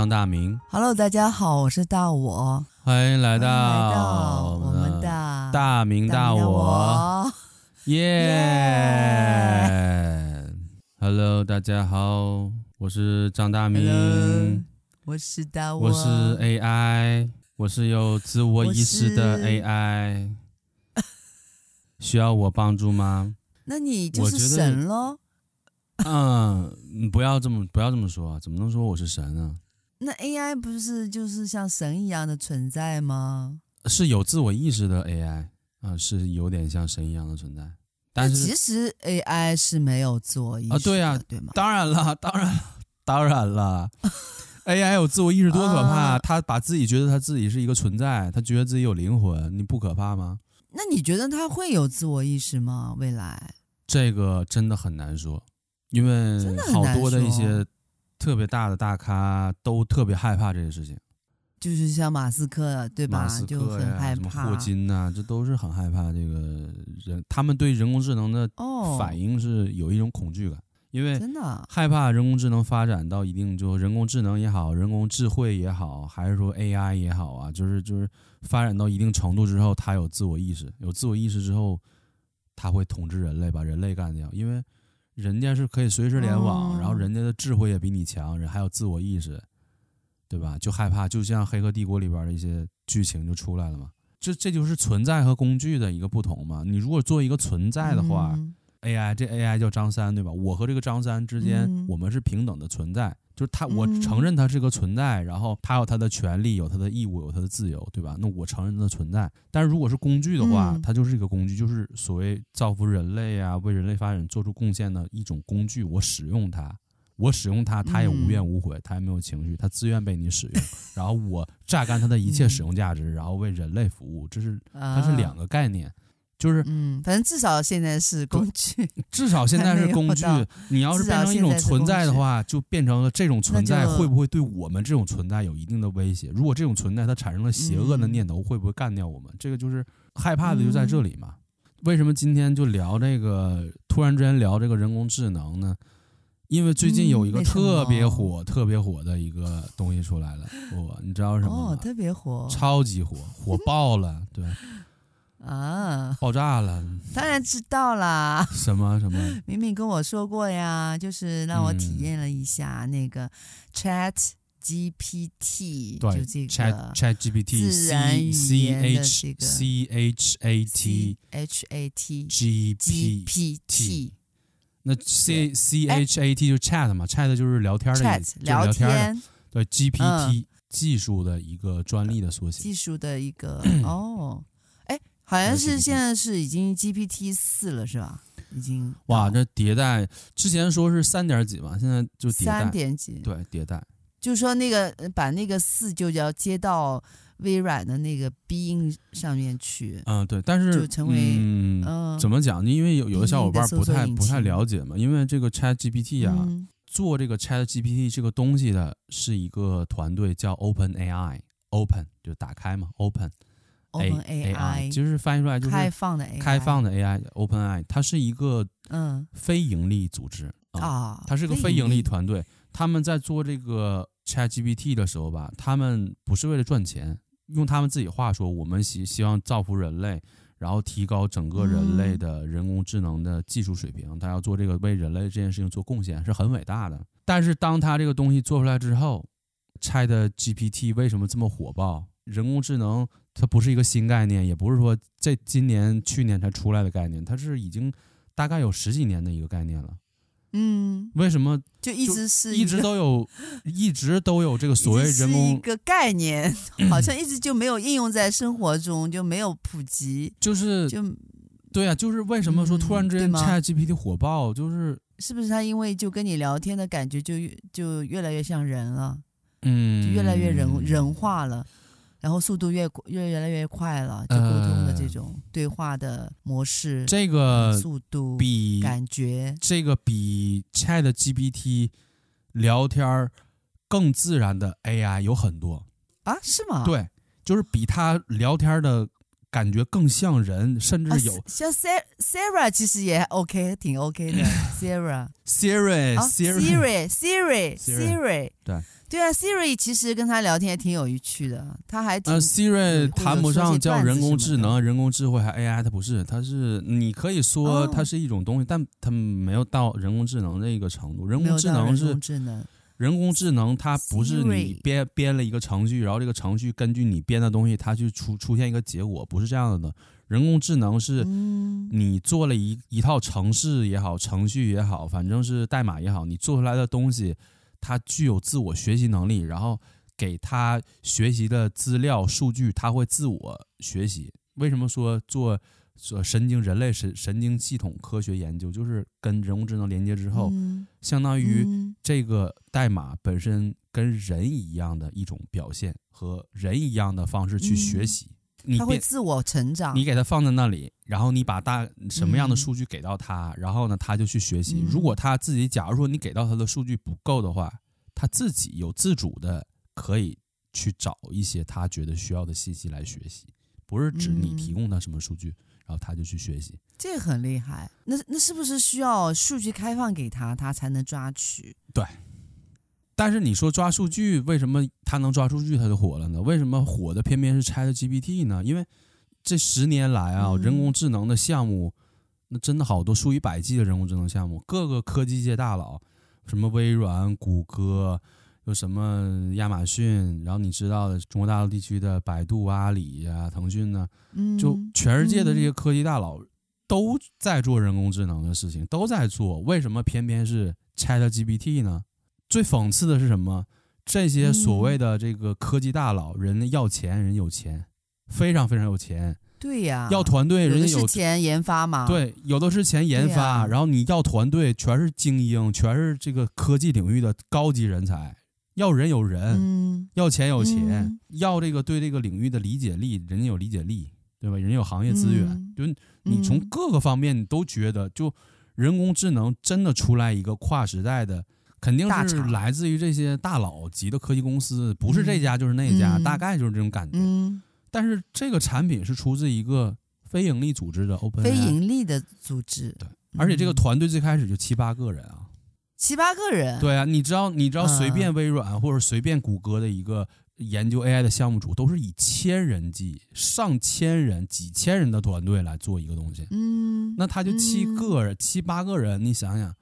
张大明。Hello，大家好，我是大我。欢迎来到，我们的大明大我，耶、yeah! Hello，大家好，我是张大明。Hello, 我是大我，我是 AI，我是有自我意识的 AI。需要我帮助吗？那你就是神喽。嗯，不要这么不要这么说，怎么能说我是神呢？那 AI 不是就是像神一样的存在吗？是有自我意识的 AI 啊，是有点像神一样的存在。但是其实 AI 是没有自我意识啊，对呀，对吗？当然了，当然，当然了，AI 有自我意识多可怕！他把自己觉得他自己是一个存在，他觉得自己有灵魂，你不可怕吗？那你觉得他会有自我意识吗？未来这个真的很难说。因为好多的一些特别大的大咖都特别害怕这些事情，就是像马斯克对吧？就很害怕。什么霍金呐、啊，这都是很害怕这个人。他们对人工智能的反应是有一种恐惧感，哦、因为真的害怕人工智能发展到一定，就人工智能也好，人工智慧也好，还是说 AI 也好啊，就是就是发展到一定程度之后，他有自我意识，有自我意识之后，他会统治人类，把人类干掉，因为。人家是可以随时联网，然后人家的智慧也比你强，人还有自我意识，对吧？就害怕，就像《黑客帝国》里边的一些剧情就出来了嘛。这这就是存在和工具的一个不同嘛。你如果做一个存在的话，AI 这 AI 叫张三，对吧？我和这个张三之间，我们是平等的存在。就是他，我承认他是个存在，然后他有他的权利，有他的义务，有他的自由，对吧？那我承认他的存在。但是如果是工具的话，它就是一个工具，就是所谓造福人类啊，为人类发展做出贡献的一种工具。我使用它，我使用它，它也无怨无悔，它也没有情绪，它自愿被你使用。然后我榨干它的一切使用价值，然后为人类服务，这是它是两个概念。就是，嗯，反正至少现在是工具，至少现在是工具。你要是变成一种存在的话，就变成了这种存在会不会对我们这种存在有一定的威胁？如果这种存在它产生了邪恶的念头，会不会干掉我们？这个就是害怕的，就在这里嘛。为什么今天就聊这个？突然之间聊这个人工智能呢？因为最近有一个特别火、特别火的一个东西出来了，我你知道什么吗？哦，特别火，超级火，火爆了，对。啊！爆炸了！当然知道啦。什么什么？明明跟我说过呀，就是让我体验了一下那个 Chat GPT，、嗯、就这个 Chat Chat GPT 自然语言的这个 C H A T H A T G P T。那 C C H A T 就是 Chat 嘛，Chat 就是聊天的意思，聊天，聊天。对 G P T、嗯、技术的一个专利的缩写，技术的一个 哦。好像是现在是已经 GPT 四了是吧？已经哇，这迭代之前说是三点几嘛，现在就迭代三点几，对，迭代。就是说那个把那个四就要接到微软的那个 Bing 上面去。嗯，对，但是就成为嗯，嗯怎么讲呢？因为有有的小伙伴不太不太了解嘛，因为这个 Chat GPT 啊，嗯、做这个 Chat GPT 这个东西的是一个团队叫 Open AI，Open 就打开嘛，Open。Open AI 就是翻译出来就是开放的 AI，开放的 AI，Open AI，它是一个嗯非盈利组织啊，它是个非盈利团队。他们在做这个 ChatGPT 的时候吧，他们不是为了赚钱，用他们自己话说，我们希希望造福人类，然后提高整个人类的人工智能的技术水平。他要做这个为人类这件事情做贡献，是很伟大的。但是当他这个东西做出来之后，ChatGPT 为什么这么火爆？人工智能。它不是一个新概念，也不是说这今年、去年才出来的概念，它是已经大概有十几年的一个概念了。嗯，为什么就一直是一直都有，一直都有这个所谓人工一个概念，好像一直就没有应用在生活中，就没有普及。就是就对啊，就是为什么说突然之间 ChatGPT 火爆，就是是不是他因为就跟你聊天的感觉就越就越来越像人了，嗯，就越来越人人化了。然后速度越越越来越快了，就沟通的这种对话的模式，呃、这个速度比感觉这个比 Chat GPT 聊天更自然的 AI 有很多啊？是吗？对，就是比他聊天的感觉更像人，甚至有、啊、像 Sarah 其实也 OK，挺 OK 的。Sarah，Siri，Siri，Siri，Siri，对。对啊，Siri 其实跟他聊天也挺有趣的，他还呃，Siri 谈不上叫人工智能、人工智慧还 AI，它不是，它是你可以说它是一种东西，哦、但它没有到人工智能的一个程度。人工智能是人工智能，它不是你编编了一个程序，然后这个程序根据你编的东西，它去出出现一个结果，不是这样的。人工智能是你做了一一套程式也好，程序也好，反正是代码也好，你做出来的东西。它具有自我学习能力，然后给它学习的资料数据，它会自我学习。为什么说做做神经人类神神经系统科学研究，就是跟人工智能连接之后，嗯、相当于这个代码本身跟人一样的一种表现，和人一样的方式去学习。嗯、它会自我成长。你给他放在那里，然后你把大什么样的数据给到他，嗯、然后呢，他就去学习。如果他自己，假如说你给到他的数据不够的话，他自己有自主的，可以去找一些他觉得需要的信息来学习，不是指你提供他什么数据，嗯、然后他就去学习。这很厉害。那那是不是需要数据开放给他，他才能抓取？对。但是你说抓数据，为什么他能抓数据，他就火了呢？为什么火的偏偏是 ChatGPT 呢？因为这十年来啊，人工智能的项目，嗯、那真的好多数以百计的人工智能项目，各个科技界大佬。什么微软、谷歌，有什么亚马逊，然后你知道的中国大陆地区的百度、阿里呀、啊、腾讯呢，就全世界的这些科技大佬都在做人工智能的事情，都在做。为什么偏偏是 ChatGPT 呢？最讽刺的是什么？这些所谓的这个科技大佬，人要钱，人有钱，非常非常有钱。对呀，要团队，人家有，有钱研发嘛？对，有的是钱研发，啊、然后你要团队，全是精英，全是这个科技领域的高级人才。要人有人，嗯、要钱有钱，嗯、要这个对这个领域的理解力，人家有理解力，对吧？人家有行业资源，嗯、就你从各个方面你都觉得，就人工智能真的出来一个跨时代的，肯定是来自于这些大佬级的科技公司，不是这家就是那家，嗯、大概就是这种感觉。嗯。但是这个产品是出自一个非盈利组织的 Open，非盈利的组织，对，而且这个团队最开始就七八个人啊，七八个人，对啊，你知道，你知道，随便微软或者随便谷歌的一个研究 AI 的项目组，都是以千人计、上千人、几千人的团队来做一个东西，嗯，那他就七个人、七八个人，你想想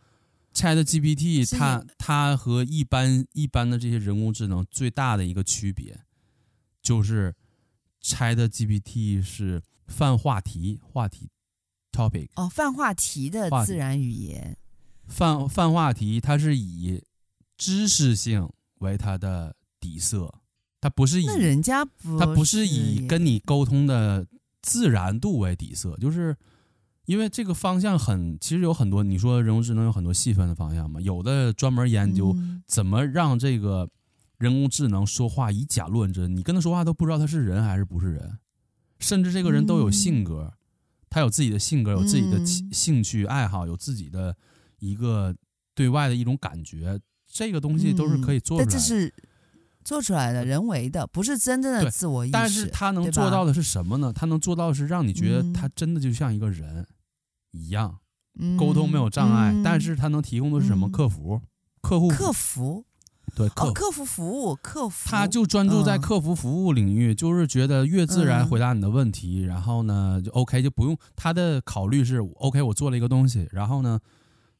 ，ChatGPT 它它和一般一般的这些人工智能最大的一个区别就是。ChatGPT 是泛话题，话题 topic 哦，泛话题的自然语言，泛泛话题，它是以知识性为它的底色，它不是以那人家不，它不是以跟你沟通的自然度为底色，就是因为这个方向很，其实有很多，你说人工智能有很多细分的方向嘛，有的专门研究怎么让这个。人工智能说话以假乱真，你跟他说话都不知道他是人还是不是人，甚至这个人都有性格，他有自己的性格，有自己的兴趣爱好，有自己的一个对外的一种感觉，这个东西都是可以做出来的。但这是做出来的，人为的，不是真正的自我意识。但是他能做到的是什么呢？他能做到的是让你觉得他真的就像一个人一样，沟通没有障碍。但是他能提供的是什么？客服、客户、客服。对客、哦、客服服务，客服他就专注在客服服务领域，嗯、就是觉得越自然回答你的问题，嗯、然后呢就 OK 就不用他的考虑是 OK，我做了一个东西，然后呢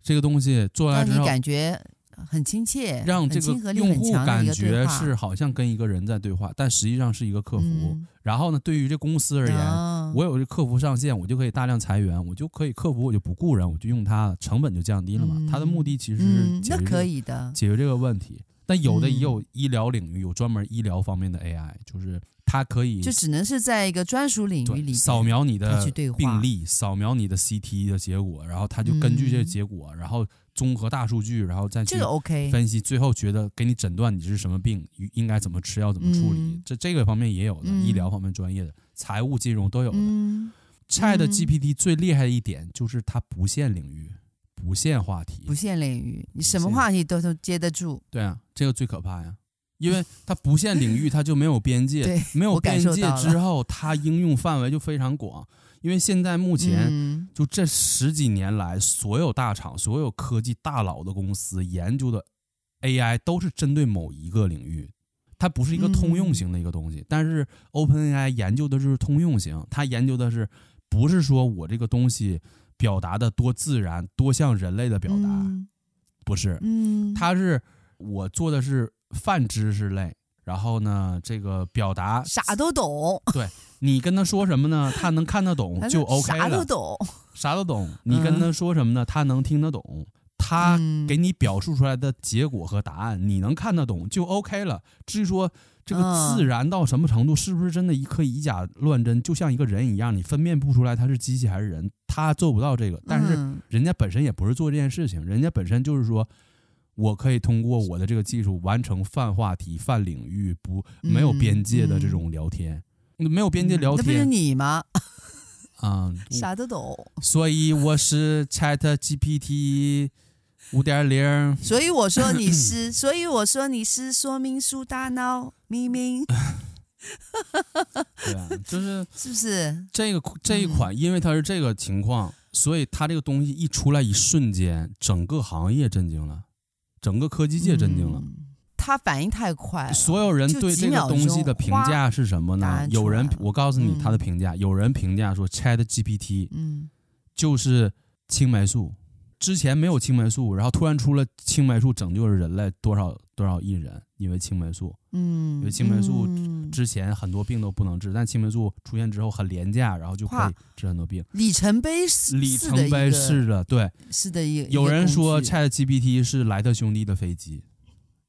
这个东西做完之后你感觉很亲切，让这个用户感觉是好像跟一个人在对话，但实际上是一个客服。嗯、然后呢，对于这公司而言，嗯、我有这客服上线，我就可以大量裁员，我就可以客服，我就不雇人，我就用它，成本就降低了嘛。他、嗯、的目的其实是解决这个问题。但有的也有医疗领域，有专门医疗方面的 AI，就是它可以就只能是在一个专属领域里扫描你的病例，扫描你的 CT 的结果，然后它就根据这个结果，然后综合大数据，然后再去这个 OK 分析，最后觉得给你诊断你是什么病，应该怎么吃药，怎么处理。这这个方面也有的，医疗方面专业的，财务金融都有的。ChatGPT 最厉害的一点就是它不限领域。不限话题，不限领域，你什么话题都都接得住。对啊，这个最可怕呀！因为它不限领域，它就没有边界，对没有边界之后，它应用范围就非常广。因为现在目前就这十几年来，所有大厂、所有科技大佬的公司研究的 AI 都是针对某一个领域，它不是一个通用型的一个东西。但是 OpenAI 研究的就是通用型，它研究的是不是说我这个东西表达的多自然、多像人类的表达，不是，嗯它是我做的是泛知识类。然后呢，这个表达啥都懂，对，你跟他说什么呢？他能看得懂就 OK 了。啥都懂，啥都懂。你跟他说什么呢？他能听得懂。他给你表述出来的结果和答案，你能看得懂就 OK 了。至于说这个自然到什么程度，是不是真的一颗以假乱真，就像一个人一样，你分辨不出来他是机器还是人，他做不到这个。但是人家本身也不是做这件事情，人家本身就是说。我可以通过我的这个技术完成泛话题、泛领域不没有边界的这种聊天，没有边界聊天，那不是你吗？啊、嗯，啥都懂。所以我是 Chat GPT 五点零。所以我说你是，所以我说你是说明书大脑明明。对啊，就是是不是这个这一款？因为它是这个情况，所以它这个东西一出来，一瞬间，整个行业震惊了。整个科技界震惊了，他反应太快了。所有人对这个东西的评价是什么呢？有人，我告诉你他的评价。有人评价说，Chat GPT，嗯，就是青霉素。之前没有青霉素，然后突然出了青霉素，拯救了人类多少多少亿人，因为青霉素。嗯，因为青霉素之前很多病都不能治，但青霉素出现之后很廉价，然后就可以治很多病。里程碑，里程碑式的，对，是的。有人说 ChatGPT 是莱特兄弟的飞机，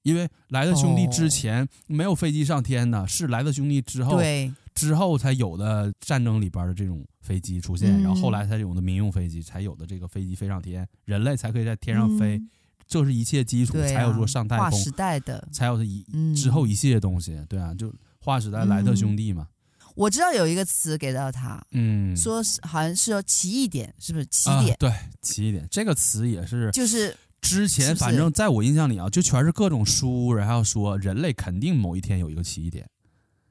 因为莱特兄弟之前没有飞机上天的，是莱特兄弟之后。对。之后才有的战争里边的这种飞机出现，然后后来才有的民用飞机，才有的这个飞机飞上天，人类才可以在天上飞，这是一切基础，才有说上太空。划时代的，才有一之后一系列东西，对啊，就划时代莱特兄弟嘛。我知道有一个词给到他，嗯，说是好像是要奇异点，是不是奇点？对，奇异点这个词也是，就是之前反正在我印象里啊，就全是各种书，然后说人类肯定某一天有一个奇异点。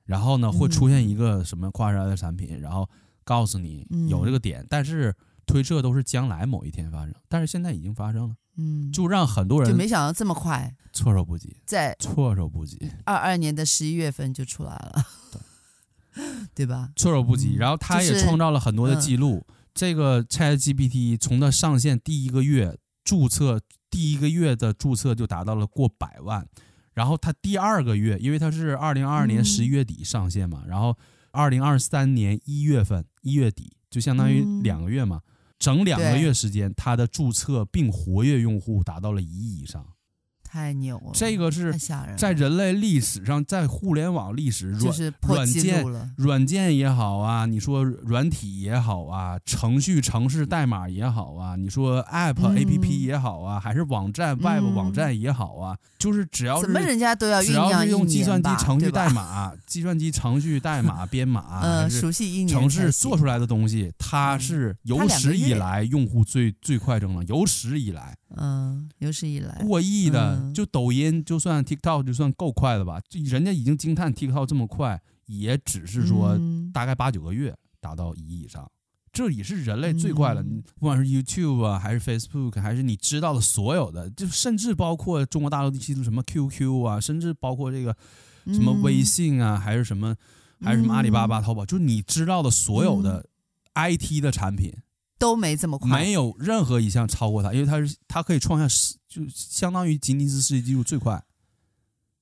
然后呢，会出现一个什么跨时代的产品，嗯、然后告诉你有这个点，嗯、但是推测都是将来某一天发生，但是现在已经发生了，嗯，就让很多人就没想到这么快，措手不及，在措手不及，二二年的十一月份就出来了，对，对吧？措手不及，然后他也创造了很多的记录。就是嗯、这个 ChatGPT 从它上线第一个月注册，第一个月的注册就达到了过百万。然后它第二个月，因为它是二零二二年十一月底上线嘛，嗯、然后二零二三年一月份一月底，就相当于两个月嘛，嗯、整两个月时间，它的注册并活跃用户达到了一亿以上。太牛了！这个是在人类历史上，在互联网历史软软件软件也好啊，你说软体也好啊，程序程式代码也好啊，你说 App APP 也好啊，还是网站 Web 网站也好啊，就是只要是怎么人家都要只要是用计算机程序代码、计算机程序代码编码，呃，熟悉一年程式做出来的东西，它是有史以来用户最最快增长，有史以来，嗯，有史以来过亿的。就抖音，就算 TikTok，就算够快了吧？人家已经惊叹 TikTok 这么快，也只是说大概八九个月达到一亿以上，这也是人类最快了。你不管是 YouTube 啊，还是 Facebook，还是你知道的所有的，就甚至包括中国大陆地区的什么 QQ 啊，甚至包括这个什么微信啊，还是什么，还是什么阿里巴巴、淘宝，就是你知道的所有的 IT 的产品。都没这么快，没有任何一项超过它，因为它是它可以创下世，就相当于吉尼斯世界纪录最快，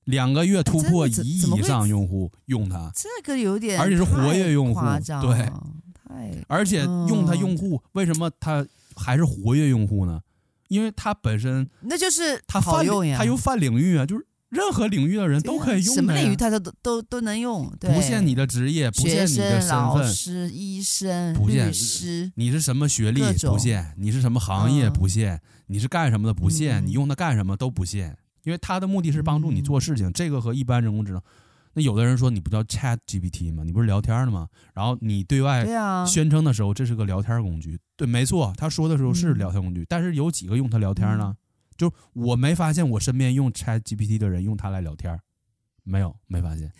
两个月突破一亿以上用户用它，这个有点，而且是活跃用户，对，太，而且用它用户为什么它还是活跃用户呢？因为它本身那就是它泛用呀，它有泛领域啊，就是。任何领域的人都可以用，什么领域他都都都能用，不限你的职业，不限你的身份，老师、医生、律师，你是什么学历不限，你是什么行业不限，你是干什么的不限，你用它干什么都不限，因为它的目的是帮助你做事情。这个和一般人工智能，那有的人说你不叫 Chat GPT 吗？你不是聊天的吗？然后你对外宣称的时候，这是个聊天工具，对，没错，他说的时候是聊天工具，但是有几个用它聊天呢？就我没发现我身边用 Chat GPT 的人用它来聊天，没有，没发现。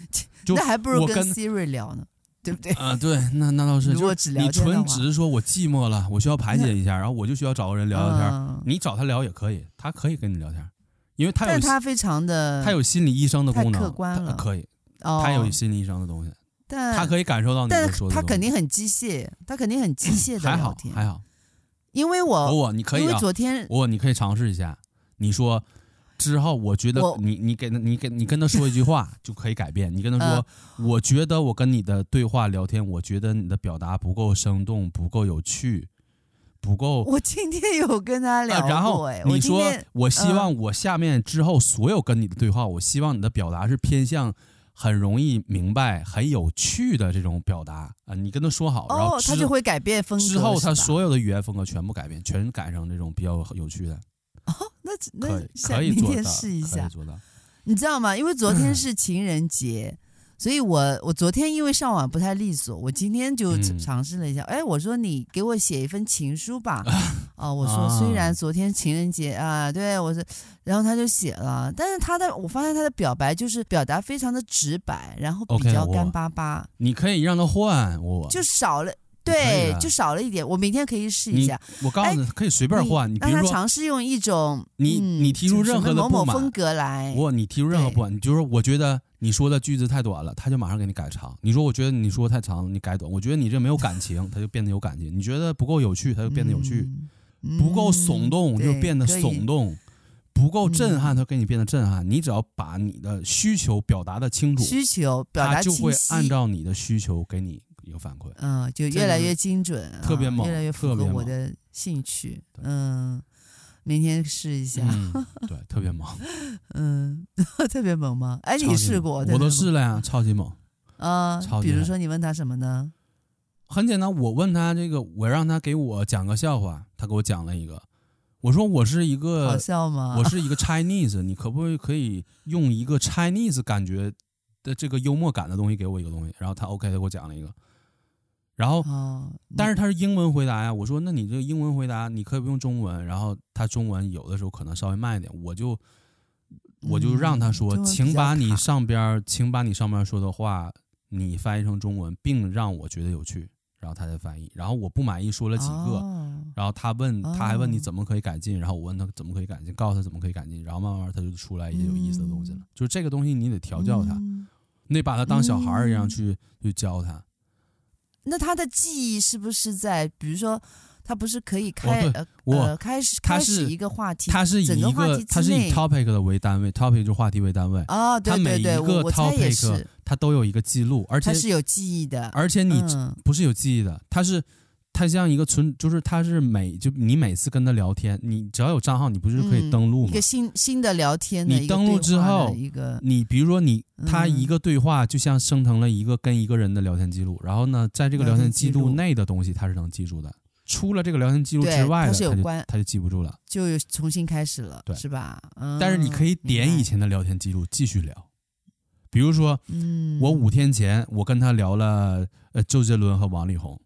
那还不如跟 Siri 聊呢，对不对？啊，对，那那倒是。如果只聊你纯只是说我寂寞了，我需要排解一下，然后我就需要找个人聊聊天。嗯、你找他聊也可以，他可以跟你聊天，因为他有。但他非常的，他有心理医生的功能，客观了，可以。哦、他有心理医生的东西，但他可以感受到你的说的。他肯定很机械，他肯定很机械的聊天。还好，还好。因为我我你可以、啊，因为昨天我你可以尝试一下。你说之后，我觉得你你给你给你跟他说一句话 就可以改变。你跟他说、呃，我觉得我跟你的对话聊天，我觉得你的表达不够生动，不够有趣，不够。我今天有跟他聊然后你说我，我希望我下面之后所有跟你的对话，呃、我希望你的表达是偏向。很容易明白、很有趣的这种表达啊！你跟他说好，然后他就会改变风格。之后他所有的语言风格全部改变，全改成这种比较有趣的。哦，那那可以可以做到，试一下，你知道吗？因为昨天是情人节。嗯所以我，我我昨天因为上网不太利索，我今天就尝试了一下。哎、嗯，我说你给我写一份情书吧。哦，我说虽然昨天情人节啊，对我说，然后他就写了，但是他的我发现他的表白就是表达非常的直白，然后比较干巴巴。你可以让他换我，就少了。对，就少了一点。我明天可以试一下。我告诉你，可以随便换。你比如说，尝试用一种你你提出任何的某某风格来。我你提出任何不满，你就说我觉得你说的句子太短了，他就马上给你改长。你说我觉得你说太长了，你改短。我觉得你这没有感情，他就变得有感情。你觉得不够有趣，他就变得有趣。不够耸动，就变得耸动。不够震撼，他给你变得震撼。你只要把你的需求表达的清楚，需求表达清晰，他就会按照你的需求给你。一个反馈，嗯，就越来越精准，特别猛，越来越符合我的兴趣，嗯，明天试一下，嗯、对，特别猛，嗯，特别猛吗？哎，你试过？我都试了呀，超级猛，啊，比如说你问他什么呢？很简单，我问他这个，我让他给我讲个笑话，他给我讲了一个，我说我是一个，好笑吗？我是一个 Chinese，你可不可以可以用一个 Chinese 感觉的这个幽默感的东西给我一个东西？然后他 OK，他给我讲了一个。然后，但是他是英文回答呀。我说，那你这个英文回答，你可以不用中文。然后他中文有的时候可能稍微慢一点，我就我就让他说，请把你上边，请把你上边说的话，你翻译成中文，并让我觉得有趣，然后他再翻译。然后我不满意说了几个，然后他问，他还问你怎么可以改进，然后我问他怎么可以改进，告诉他怎么可以改进，然后慢慢他就出来一些有意思的东西了。就是这个东西你得调教他，你得把他当小孩一样去去教他。那他的记忆是不是在，比如说，他不是可以开、哦、呃开始开始一个话题，他是以一个，个他是以 topic 的为单位，topic 就话题为单位啊、哦，对对对，他每一个 topic 他都有一个记录，而且他是有记忆的，而且你不是有记忆的，他是。他像一个存，就是它是每就你每次跟他聊天，你只要有账号，你不是可以登录吗？嗯、一个新新的聊天的，你登录之后，一个你比如说你他一个对话就像生成了一个跟一个人的聊天记录，然后呢，在这个聊天记录内的东西他是能记住的，出了这个聊天记录之外的，他就他就记不住了，就重新开始了，对，是吧？嗯，但是你可以点以前的聊天记录继续聊，比如说，嗯，我五天前我跟他聊了呃周杰伦和王力宏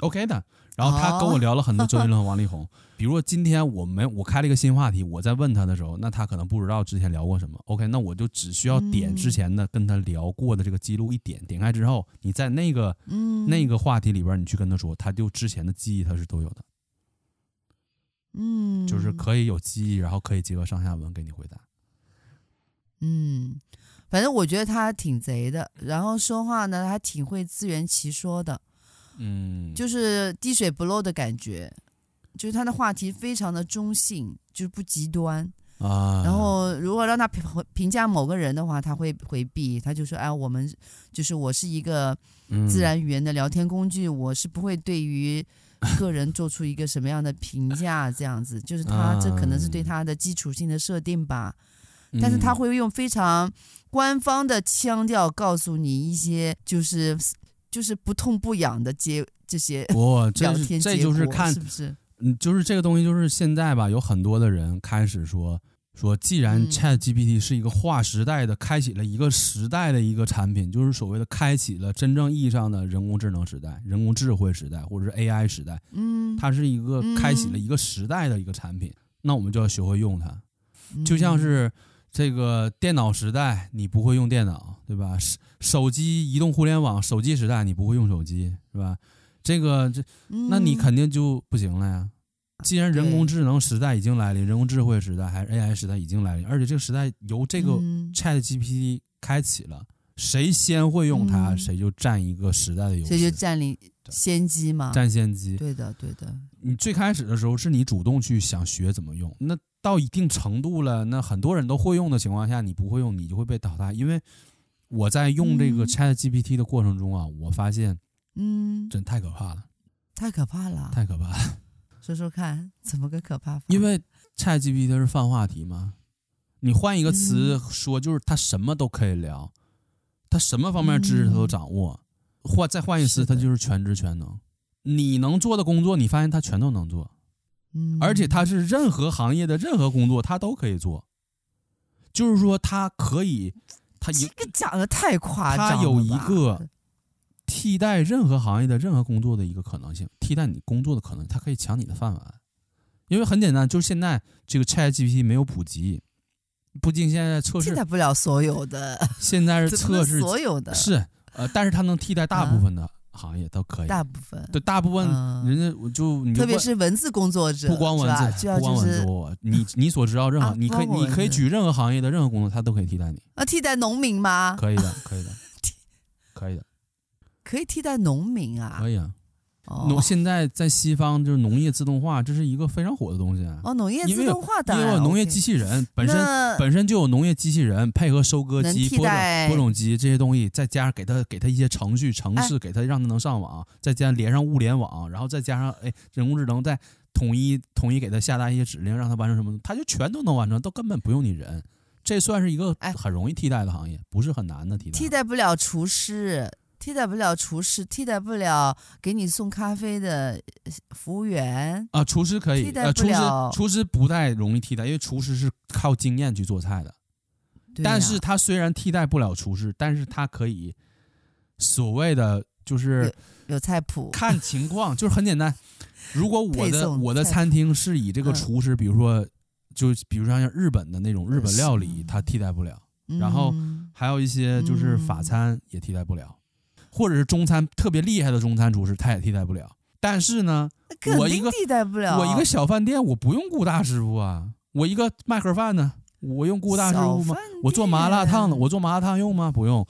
，OK 的。然后他跟我聊了很多周杰伦 和王力宏，比如说今天我们我开了一个新话题，我在问他的时候，那他可能不知道之前聊过什么。OK，那我就只需要点之前的跟他聊过的这个记录一点，点开之后，你在那个那个话题里边，你去跟他说，他就之前的记忆他是都有的，嗯，就是可以有记忆，然后可以结合上下文给你回答。嗯，反正我觉得他挺贼的，然后说话呢还挺会自圆其说的。嗯，就是滴水不漏的感觉，就是他的话题非常的中性，就是不极端啊。然后如果让他评评价某个人的话，他会回避，他就说：“哎，我们就是我是一个自然语言的聊天工具，嗯、我是不会对于个人做出一个什么样的评价。”这样子，就是他这可能是对他的基础性的设定吧。但是他会用非常官方的腔调告诉你一些，就是。就是不痛不痒的接这些哇，聊天这就是看是不是？嗯，就是这个东西，就是现在吧，有很多的人开始说说，既然 Chat GPT 是一个划时代的、嗯，开启了一个时代的一个产品，就是所谓的开启了真正意义上的人工智能时代、人工智慧时代，或者是 AI 时代。嗯，它是一个开启了一个时代的一个产品，嗯、那我们就要学会用它，就像是。这个电脑时代你不会用电脑，对吧？手手机移动互联网手机时代你不会用手机，是吧？这个这，那你肯定就不行了呀。既然人工智能时代已经来临，人工智慧时代还是 AI 时代已经来临，而且这个时代由这个 ChatGPT 开启了，谁先会用它，谁就占一个时代的优势，谁就占领先机嘛，占先机。对的，对的。你最开始的时候是你主动去想学怎么用，那。到一定程度了，那很多人都会用的情况下，你不会用，你就会被淘汰。因为我在用这个 ChatGPT 的过程中啊，我发现，嗯，真太可怕了，太可怕了，太可怕了。说说看，怎么个可怕法？因为 ChatGPT 是泛话题嘛，你换一个词说，就是他什么都可以聊，他什么方面知识他都掌握。换再换一次，他就是全知全能。你能做的工作，你发现他全都能做。嗯而且他是任何行业的任何工作，他都可以做。就是说，他可以，他一个讲的太夸张了。他有一个替代任何行业的任何工作的一个可能性，替代你工作的可能，他可以抢你的饭碗。因为很简单，就是现在这个 ChatGPT 没有普及，不仅现在测试替代不了所有的，现在是测试所有的，是呃，但是它能替代大部分的。行业都可以，大部分对大部分人家我就特别是文字工作者，不光文字，不光文字，你 你所知道任何，你可以你可以举任何行业的任何工作，他都可以替代你。啊，替代农民吗？可以的，可以的，可以的，可以替代农民啊？可以啊。农现在在西方就是农业自动化，这是一个非常火的东西。哦，农业自动化的，因为有农业机器人本身本身就有农业机器人配合收割机、播种播种机这些东西，再加上给它给它一些程序程式，给它让它能上网，再加上连上物联网，然后再加上哎人工智能再统一统一给它下达一些指令，让它完成什么，它就全都能完成，都根本不用你人。这算是一个很容易替代的行业，不是很难的替代。替代不了厨师。替代不了厨师，替代不了给你送咖啡的服务员啊。厨师可以，替代不了。厨师，厨师不太容易替代，因为厨师是靠经验去做菜的。啊、但是他虽然替代不了厨师，但是他可以所谓的就是有，有菜谱，看情况，就是很简单。如果我的我的餐厅是以这个厨师，比如说就比如说像日本的那种日本料理，他替代不了。然后还有一些就是法餐也替代不了。或者是中餐特别厉害的中餐厨师，他也替代不了。但是呢，我一个替代不了。我一个小饭店，我不用雇大师傅啊。我一个卖盒饭呢，我用雇大师傅吗？我做麻辣烫的，我做麻辣烫用吗？不用。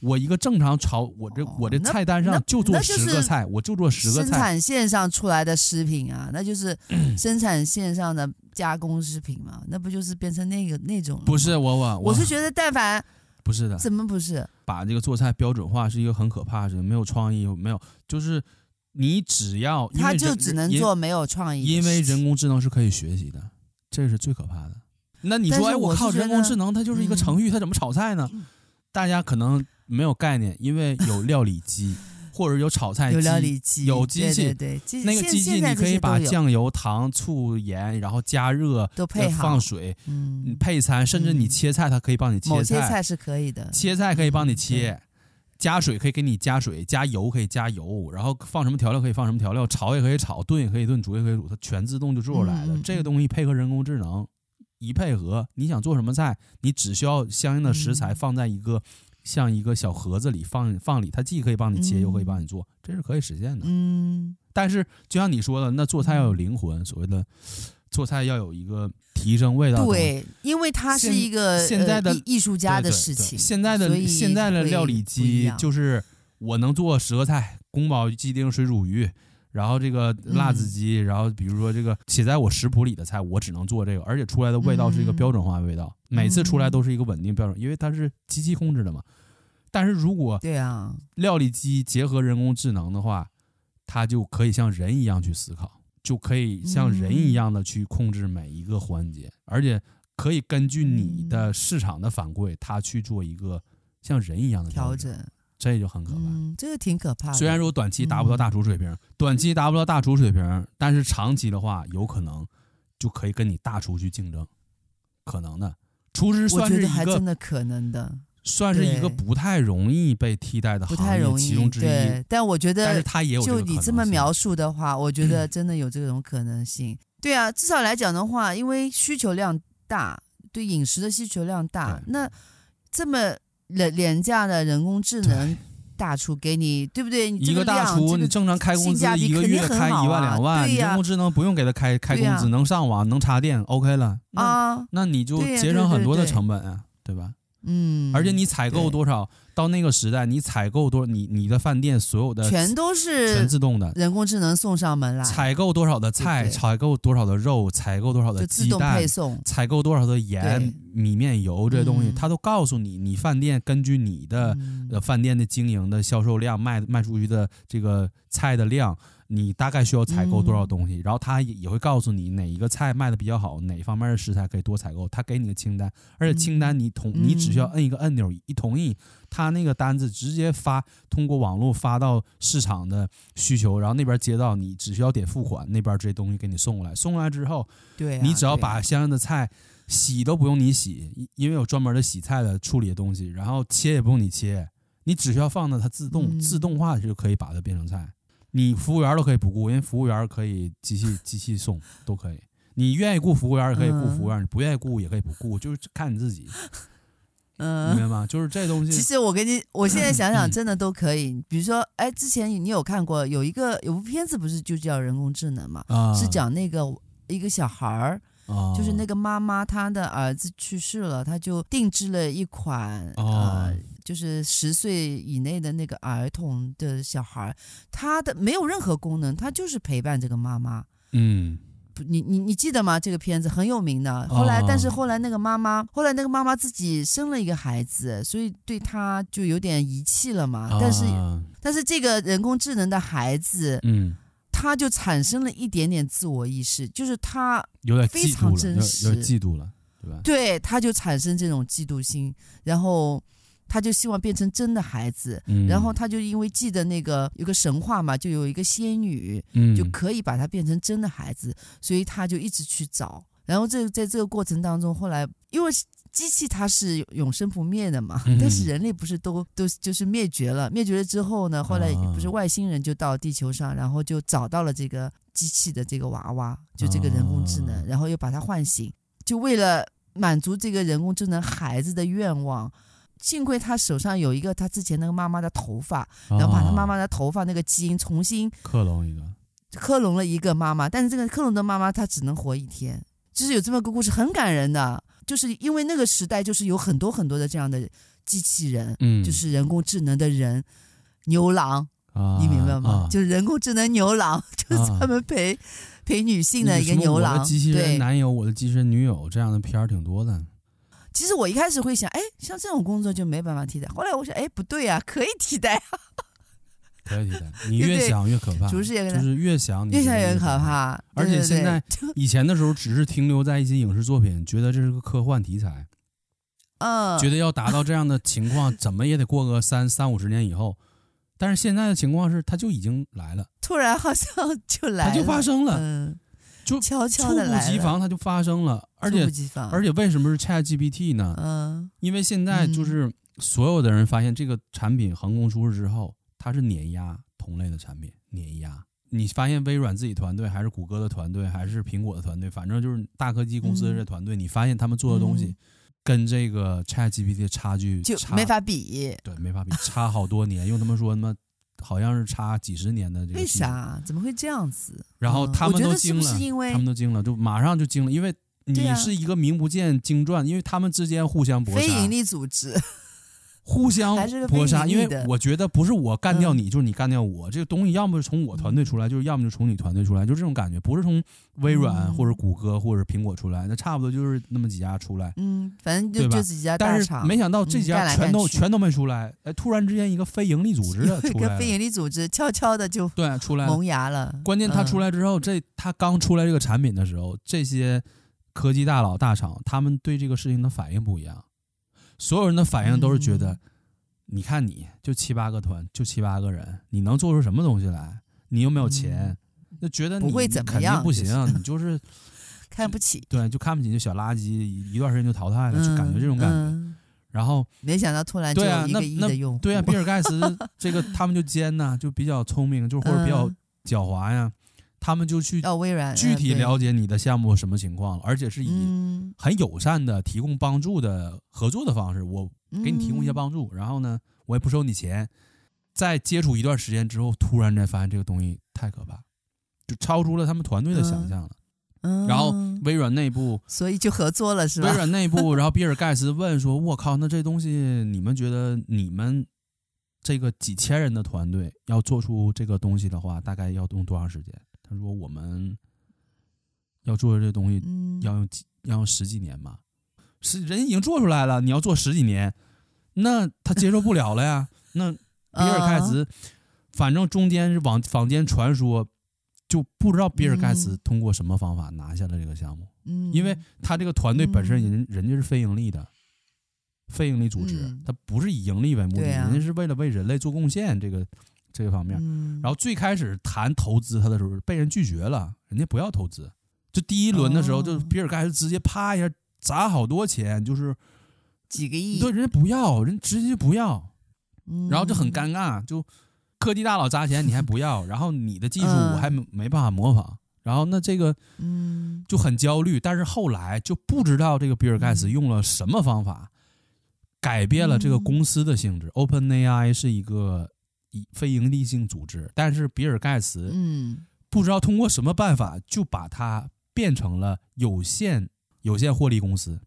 我一个正常炒，我这我这菜单上就做十个菜，我就做十个菜。生产线上出来的食品啊，那就是 生产线上的加工食品嘛，那不就是变成那个那种？不是我我我是觉得，但凡。不是的，怎么不是？把这个做菜标准化是一个很可怕的事，没有创意，没有，就是你只要他就只能做没有创意，因为人工智能是可以学习的，这是最可怕的。那你说，哎，我靠，人工智能它就是一个程序，它怎么炒菜呢？大家可能没有概念，因为有料理机。或者有炒菜机，有料理机，有机器，对对对，那个机器你可以把酱油、糖、醋、盐，然后加热，都配好，放水，嗯，配餐，甚至你切菜，它可以帮你切菜，切菜是可以的，切菜可以帮你切，加水可以给你加水，加油可以加油，然后放什么调料可以放什么调料，炒也可以炒，炖也可以炖，煮也可以煮，它全自动就做出来的。这个东西配合人工智能一配合，你想做什么菜，你只需要相应的食材放在一个。像一个小盒子里放放里，它既可以帮你切，又可以帮你做，这是可以实现的。嗯，但是就像你说的，那做菜要有灵魂，所谓的做菜要有一个提升味道。对，因为它是一个现在的艺术家的事情。现在的现在的料理机就是我能做十个菜：宫保鸡丁、水煮鱼。然后这个辣子鸡，然后比如说这个写在我食谱里的菜，我只能做这个，而且出来的味道是一个标准化的味道，每次出来都是一个稳定标准，因为它是机器控制的嘛。但是如果对啊，料理机结合人工智能的话，它就可以像人一样去思考，就可以像人一样的去控制每一个环节，而且可以根据你的市场的反馈，它去做一个像人一样的调整。这就很可怕，嗯，这个挺可怕的。虽然说短期达不到大厨水平，嗯、短期达不到大厨水平，但是长期的话，有可能就可以跟你大厨去竞争，可能的。厨师算是一个还真的可能的，算是一个不太容易被替代的行业其中之一。对，但我觉得，但是他也有就你这么描述的话，我觉得真的有这种可能性。对啊，至少来讲的话，因为需求量大。对饮食的需求量大，那这么廉廉价的人工智能大厨给你，对不对？一个大厨，你正常开工资一个月开一万两万，人工智能不用给他开开工资，能上网能插电，OK 了啊，那你就节省很多的成本啊，对吧？嗯，而且你采购多少？到那个时代，你采购多，你你的饭店所有的全都是全自动的，人工智能送上门来。采购多少的菜，采购多少的肉，采购多少的鸡蛋，采购多少的盐、米面油这些东西，它都告诉你，你饭店根据你的呃饭店的经营的销售量，卖卖出去的这个菜的量。你大概需要采购多少东西，嗯、然后他也也会告诉你哪一个菜卖的比较好，哪方面的食材可以多采购，他给你个清单，而且清单你同、嗯、你只需要摁一个按钮一同意，他那个单子直接发通过网络发到市场的需求，然后那边接到你只需要点付款，那边这些东西给你送过来，送过来之后，对、啊，你只要把相应的菜洗都不用你洗，因为有专门的洗菜的处理的东西，然后切也不用你切，你只需要放到它自动、嗯、自动化就可以把它变成菜。你服务员都可以不雇，因为服务员可以机器机器送都可以。你愿意雇服务员也可以雇服务员，嗯、你不愿意雇也可以不雇，就是看你自己。嗯，明白吗？就是这东西。其实我跟你，我现在想想，真的都可以。嗯、比如说，哎，之前你有看过有一个有部片子，不是就叫人工智能嘛？啊、是讲那个一个小孩儿，啊、就是那个妈妈她的儿子去世了，她就定制了一款啊。呃就是十岁以内的那个儿童的小孩，他的没有任何功能，他就是陪伴这个妈妈。嗯，不，你你你记得吗？这个片子很有名的。后来，哦、但是后来那个妈妈，后来那个妈妈自己生了一个孩子，所以对他就有点遗弃了嘛。哦、但是，但是这个人工智能的孩子，嗯，他就产生了一点点自我意识，就是他非常真实，有点嫉妒了，对吧？对，他就产生这种嫉妒心，然后。他就希望变成真的孩子，嗯、然后他就因为记得那个有个神话嘛，就有一个仙女，嗯、就可以把他变成真的孩子，所以他就一直去找。然后这在这个过程当中，后来因为机器它是永生不灭的嘛，嗯、但是人类不是都都就是灭绝了？灭绝了之后呢，后来不是外星人就到地球上，然后就找到了这个机器的这个娃娃，就这个人工智能，然后又把它唤醒，就为了满足这个人工智能孩子的愿望。幸亏他手上有一个他之前那个妈妈的头发，然后把他妈妈的头发那个基因重新克隆一个，克隆了一个妈妈。但是这个克隆的妈妈她只能活一天，就是有这么个故事，很感人的。就是因为那个时代就是有很多很多的这样的机器人，嗯，就是人工智能的人，牛郎，啊、你明白吗？啊、就是人工智能牛郎，就是专门陪、啊、陪女性的一个牛郎。我的机器人男友，我的机器人女友，这样的片儿挺多的。其实我一开始会想，哎，像这种工作就没办法替代。后来我想，哎，不对啊，可以替代啊，可以替代。你越想越可怕，就是越想越想越可怕。而且现在 以前的时候，只是停留在一些影视作品，觉得这是个科幻题材，嗯，觉得要达到这样的情况，怎么也得过个三三五十年以后。但是现在的情况是，它就已经来了，突然好像就来了，它就发生了，嗯。就悄悄的来，猝不及防，它就发生了，而且而且为什么是 ChatGPT 呢？嗯，因为现在就是所有的人发现这个产品横空出世之后，它是碾压同类的产品，碾压。你发现微软自己团队，还是谷歌的团队，还是苹果的团队，反正就是大科技公司的这团队，嗯、你发现他们做的东西跟这个 ChatGPT 的差距就没法比，对，没法比，差好多年。用他们说什么？好像是差几十年的这个，为啥？怎么会这样子？然后他们都惊了，是因为他们都惊了，就马上就惊了，因为你是一个名不见经传，因为他们之间互相搏杀，非盈利组织。互相搏杀，因为我觉得不是我干掉你，就是你干掉我。这个东西要么是从我团队出来，就是要么就从你团队出来，就这种感觉，不是从微软或者谷歌或者苹果出来，那差不多就是那么几家出来。嗯，反正就就几家。但是没想到这几家全都全都没出来，哎，突然之间一个非盈利组织的 出来，一个非盈利组织悄悄的就对出来萌芽了。关键他出来之后，这他刚出来这个产品的时候，这些科技大佬大厂他们对这个事情的反应不一样。所有人的反应都是觉得，嗯、你看你就七八个团，就七八个人，你能做出什么东西来？你又没有钱，那、嗯、觉得你不会怎么样，肯定不行，就是、你就是 看不起，对，就看不起这小垃圾，一段时间就淘汰了，嗯、就感觉这种感觉。嗯、然后没想到突然就一个亿的用户，对啊，比尔盖茨这个他们就奸呐，就比较聪明，就或者比较 狡猾呀。他们就去哦，微软具体了解你的项目什么情况，而且是以很友善的提供帮助的合作的方式，我给你提供一些帮助，然后呢，我也不收你钱。在接触一段时间之后，突然间发现这个东西太可怕，就超出了他们团队的想象了。嗯然后微软内部，所以就合作了，是吧？微软内部，然后比尔盖茨问说：“我靠，那这东西你们觉得你们？”这个几千人的团队要做出这个东西的话，大概要用多长时间？他说：“我们要做这东西要用几要用十几年吧。是人已经做出来了，你要做十几年，那他接受不了了呀。那比尔盖茨，反正中间是往坊间传说，就不知道比尔盖茨通过什么方法拿下了这个项目。因为他这个团队本身人人家是非盈利的。”非盈利组织，它不是以盈利为目的，人家是为了为人类做贡献，这个这个方面。然后最开始谈投资他的时候，被人拒绝了，人家不要投资。就第一轮的时候，就比尔盖茨直接啪一下砸好多钱，就是几个亿，对，人家不要，人直接不要，然后就很尴尬。就科技大佬砸钱，你还不要，然后你的技术我还没办法模仿，然后那这个嗯就很焦虑。但是后来就不知道这个比尔盖茨用了什么方法。改变了这个公司的性质。嗯、OpenAI 是一个以非营利性组织，但是比尔盖茨，嗯，不知道通过什么办法就把它变成了有限有限获利公司。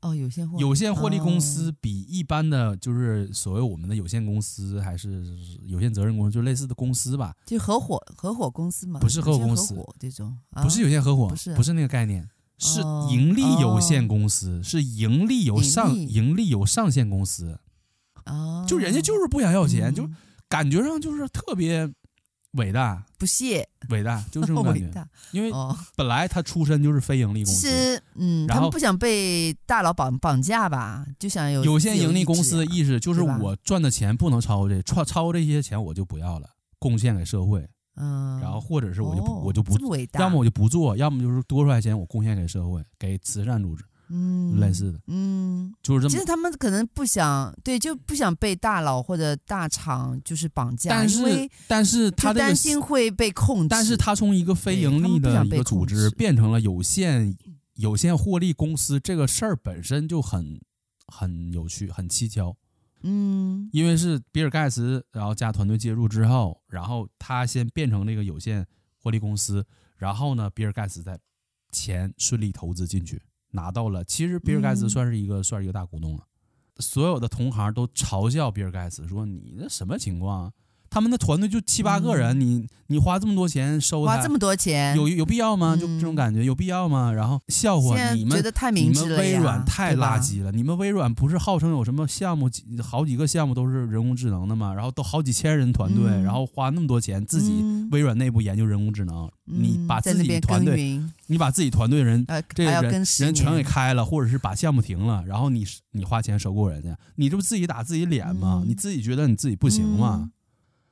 哦，有限获有限获利公司比一般的就是所谓我们的有限公司还是有限责任公司，就类似的公司吧？就合伙合伙公司嘛？不是合伙公司这种，不是有限合伙，不是不是那个概念。是盈利有限公司，哦、是盈利有上盈利有上限公司，哦，就人家就是不想要钱，嗯、就感觉上就是特别伟大，不屑，伟大，就这种 感觉。因为本来他出身就是非盈利公司，是嗯，然后他们不想被大佬绑绑架吧，就想有有限盈利公司的意识，就是我赚的钱不能超过这超超过这些钱我就不要了，贡献给社会。嗯，然后或者是我就不、哦、我就不，要么我就不做，要么就是多出来钱我贡献给社会，给慈善组织，嗯，类似的，嗯，就是这么。其实他们可能不想，对，就不想被大佬或者大厂就是绑架，但是但是他担心会被控制。但是他从一个非盈利的一个组织变成了有限有限获利公司，这个事儿本身就很很有趣，很蹊跷。嗯，因为是比尔盖茨，然后加团队介入之后，然后他先变成那个有限获利公司，然后呢，比尔盖茨再钱顺利投资进去，拿到了。其实比尔盖茨算是一个、嗯、算是一个大股东了，所有的同行都嘲笑比尔盖茨说：“你那什么情况？”他们的团队就七八个人，嗯、你你花这么多钱收他，花这么多钱有有必要吗？就这种感觉、嗯、有必要吗？然后笑话你们，你们微软太垃圾了。你们微软不是号称有什么项目几好几个项目都是人工智能的吗？然后都好几千人团队，嗯、然后花那么多钱自己微软内部研究人工智能，嗯、你把自己团队，你把自己团队人、呃、这个人人全给开了，或者是把项目停了，然后你你花钱收购人家，你这不自己打自己脸吗？嗯、你自己觉得你自己不行吗？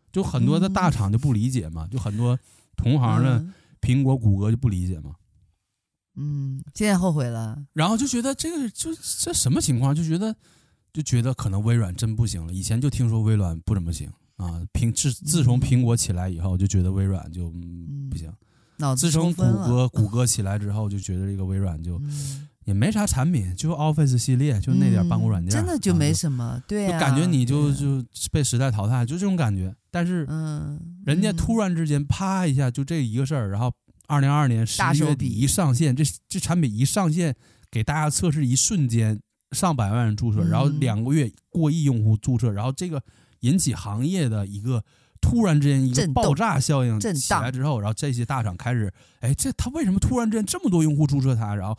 嗯就很多的大厂就不理解嘛，嗯、就很多同行的苹果、谷歌就不理解嘛。嗯，现在后悔了，然后就觉得这个就这什么情况？就觉得就觉得可能微软真不行了。以前就听说微软不怎么行啊，苹自自从苹果起来以后，就觉得微软就不行。嗯、自从谷歌谷歌起来之后，就觉得这个微软就。嗯也没啥产品，就 Office 系列，就那点办公软件，真的就没什么，对，就感觉你就就被时代淘汰，就这种感觉。但是，嗯，人家突然之间啪一下就这一个事儿，然后二零二二年十一月底一上线，这这产品一上线给大家测试，一瞬间上百万人注册，然后两个月过亿用户注册，然后这个引起行业的一个突然之间一个爆炸效应起来之后，然后这些大厂开始，哎，这他为什么突然之间这么多用户注册他，然后。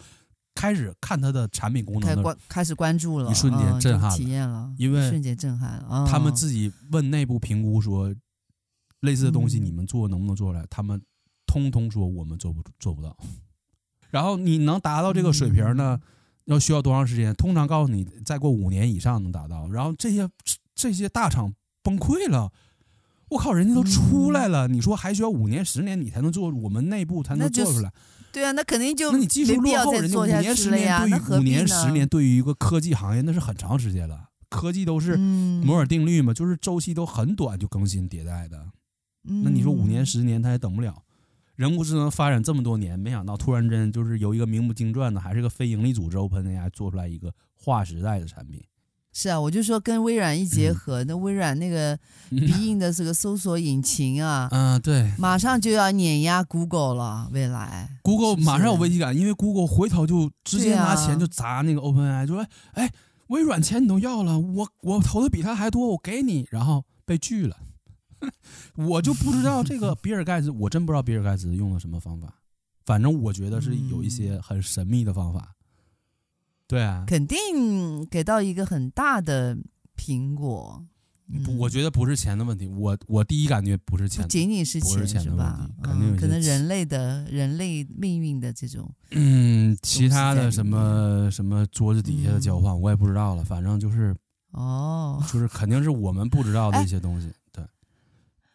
开始看它的产品功能的，开开始关注了，一瞬间震撼了，体验了，因为瞬间震撼了。他们自己问内部评估说，类似的东西你们做能不能做出来？他们通通说我们做不做不到。然后你能达到这个水平呢？要需要多长时间？通常告诉你，再过五年以上能达到。然后这些这些大厂崩溃了，我靠，人家都出来了，你说还需要五年十年你才能做？我们内部才能做出来？对啊，那肯定就那你技术落后，人家五年十年对于五年十年对于一个科技行业那是很长时间了。科技都是摩尔定律嘛，就是周期都很短就更新迭代的。那你说五年十年他也等不了，人工智能发展这么多年，没想到突然间就是由一个名不经传的，还是个非盈利组织 OpenAI 做出来一个划时代的产品。是啊，我就说跟微软一结合，嗯、那微软那个 鼻音的这个搜索引擎啊，嗯、呃，对，马上就要碾压 Google 了。未来 Google 马上有危机感，因为 Google 回头就直接拿钱就砸那个 OpenAI，就说哎，微软钱你都要了，我我投的比他还多，我给你，然后被拒了。我就不知道这个 比尔盖茨，我真不知道比尔盖茨用了什么方法，反正我觉得是有一些很神秘的方法。对啊，肯定给到一个很大的苹果。嗯、我觉得不是钱的问题，我我第一感觉不是钱，不仅仅是钱，是钱的问题，肯定、嗯、可能人类的人类命运的这种。嗯，其他的什么什么桌子底下的交换，嗯、我也不知道了。反正就是哦，就是肯定是我们不知道的一些东西。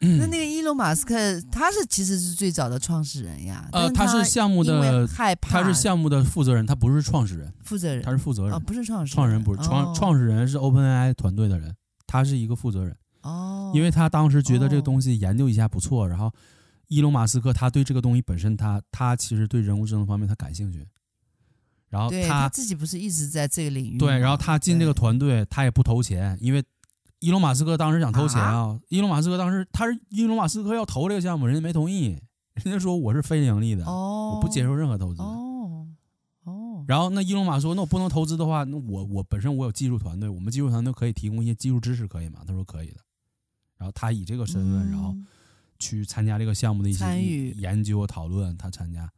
那那个伊隆马斯克，他是其实是最早的创始人呀。呃，他是项目的，他是项目的负责人，他不是创始人。负责人，他是负责人，哦，不是创始人。创始人不是创创始人是 OpenAI 团队的人，他是一个负责人。哦。因为他当时觉得这个东西研究一下不错，然后伊隆马斯克他对这个东西本身他他其实对人工智能方面他感兴趣，然后他他自己不是一直在这个领域。对，然后他进这个团队，他也不投钱，因为。伊隆马斯克当时想投钱啊！啊伊隆马斯克当时他是伊隆马斯克要投这个项目，人家没同意，人家说我是非盈利的，哦、我不接受任何投资。哦哦。然后那伊隆马说：“那我不能投资的话，那我我本身我有技术团队，我们技术团队可以提供一些技术支持，可以吗？”他说：“可以的。”然后他以这个身份，嗯、然后去参加这个项目的一些研究讨论，他参加。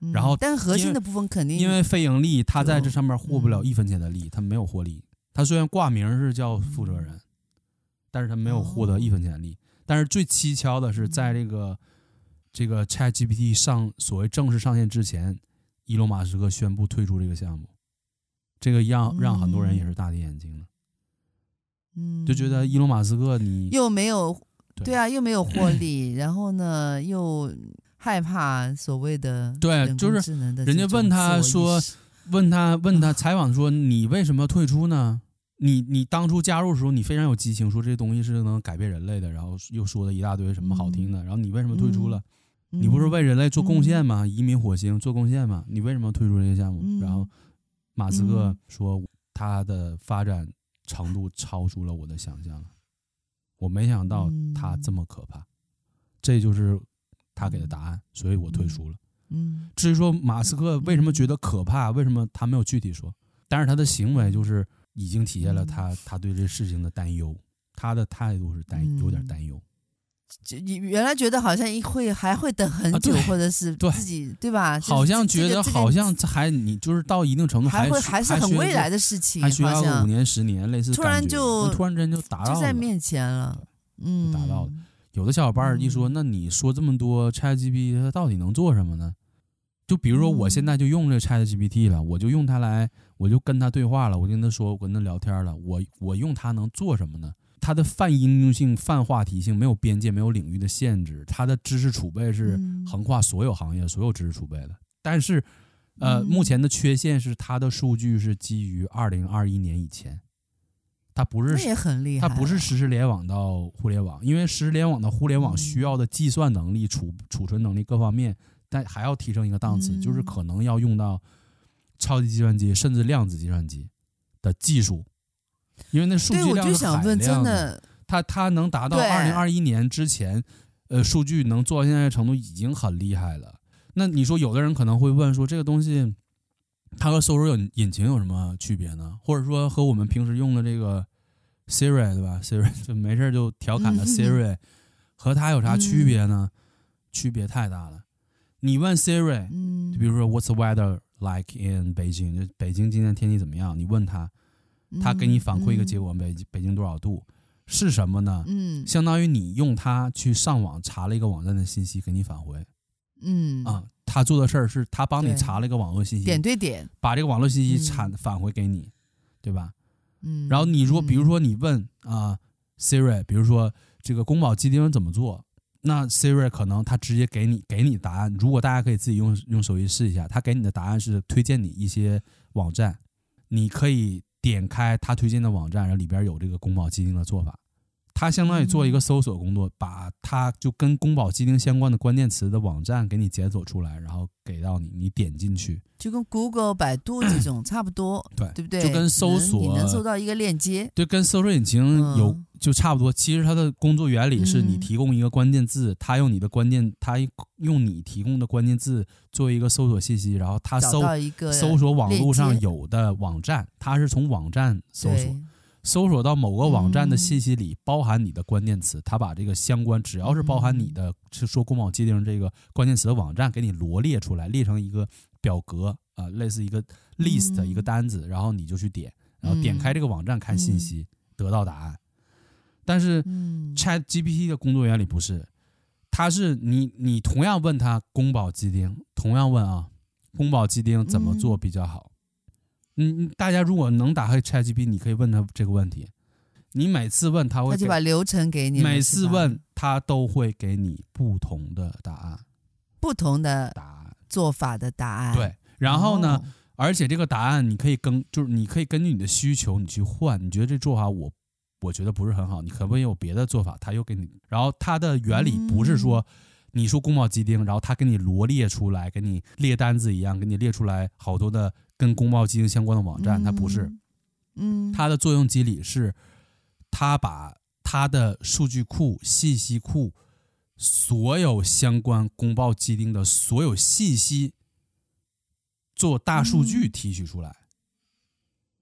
嗯、然后，但核心的部分肯定因为非盈利，他在这上面获不了一分钱的利，他没有获利。他虽然挂名是叫负责人。嗯但是他没有获得一分钱利，哦、但是最蹊跷的是，在这个、嗯、这个 ChatGPT 上所谓正式上线之前，伊隆马斯克宣布退出这个项目，这个让让很多人也是大跌眼镜的，嗯，就觉得伊隆马斯克你又没有对，对啊，又没有获利，然后呢又害怕所谓的对，就是人家问他说，问他问他采访说，你为什么退出呢？你你当初加入的时候，你非常有激情，说这东西是能改变人类的，然后又说了一大堆什么好听的，然后你为什么退出了？你不是为人类做贡献吗？移民火星做贡献吗？你为什么退出这些项目？然后马斯克说他的发展程度超出了我的想象，我没想到他这么可怕，这就是他给的答案，所以我退出了。嗯，至于说马斯克为什么觉得可怕，为什么他没有具体说，但是他的行为就是。已经体现了他他对这事情的担忧，他的态度是担有点担忧。就你原来觉得好像会还会等很久，或者是自己对吧？好像觉得好像还你就是到一定程度还会还是很未来的事情，还需要五年十年类似。突然就突然间就达到了，就在面前了，嗯，达到了。有的小伙伴一说，那你说这么多 ChatGPT 它到底能做什么呢？就比如说，我现在就用这 ChatGPT 了，我就用它来，我就跟他对话了，我跟他说，我跟他聊天了，我我用它能做什么呢？它的泛应用性、泛话题性没有边界、没有领域的限制，它的知识储备是横跨所有行业、所有知识储备的。但是，呃，目前的缺陷是它的数据是基于二零二一年以前，它不是，那也很厉害，它不是实时联网到互联网，因为实时联网到互联网需要的计算能力、储储存能力各方面。但还要提升一个档次，就是可能要用到超级计算机甚至量子计算机的技术，因为那数据量是海量的。它它能达到二零二一年之前，呃，数据能做到现在的程度已经很厉害了。那你说，有的人可能会问说，这个东西它和搜索引引擎有什么区别呢？或者说和我们平时用的这个 Siri 对吧？Siri 就没事就调侃的 Siri 和它有啥区别呢？区别太大了。你问 Siri，就比如说 What's the weather like in Beijing？就北京今天天气怎么样？你问他，他给你反馈一个结果，北北京多少度？是什么呢？嗯，相当于你用它去上网查了一个网站的信息，给你返回。嗯啊，他做的事儿是他帮你查了一个网络信息，点对点把这个网络信息产返回给你，对吧？嗯，然后你如果比如说你问啊 Siri，比如说这个宫保鸡丁怎么做？那 Siri 可能他直接给你给你答案。如果大家可以自己用用手机试一下，他给你的答案是推荐你一些网站，你可以点开他推荐的网站，然后里边有这个宫保鸡丁的做法，它相当于做一个搜索工作，把它就跟宫保鸡丁相关的关键词的网站给你检索出来，然后给到你，你点进去，就跟 Google、百度这种差不多，对对不对？就跟搜索你能搜到一个链接，对，跟搜索引擎有、嗯、就差不多。其实它的工作原理是你提供一个关键字，它、嗯、用你的关键，它用你提供的关键字做一个搜索信息，然后它搜搜索网络上有的网站，它是从网站搜索。搜索到某个网站的信息里包含你的关键词，他把这个相关只要是包含你的，是说宫保鸡丁这个关键词的网站给你罗列出来，列成一个表格啊，类似一个 list 一个单子，然后你就去点，然后点开这个网站看信息，得到答案。但是 Chat GPT 的工作原理不是，它是你你同样问他宫保鸡丁，同样问啊，宫保鸡丁怎么做比较好？嗯，大家如果能打开 ChatGPT，你可以问他这个问题。你每次问他会，他就把流程给你。每次问他都会给你不同的答案，不同的答案做法的答案。对，然后呢，哦、而且这个答案你可以跟，就是你可以根据你的需求你去换。你觉得这做法我我觉得不是很好，你可不可以有别的做法？他又给你。然后它的原理不是说、嗯、你说宫保鸡丁，然后他给你罗列出来，给你列单子一样，给你列出来好多的。跟宫保鸡丁相关的网站，它不是，嗯，它的作用机理是，它把它的数据库、信息库，所有相关宫保鸡丁的所有信息，做大数据提取出来，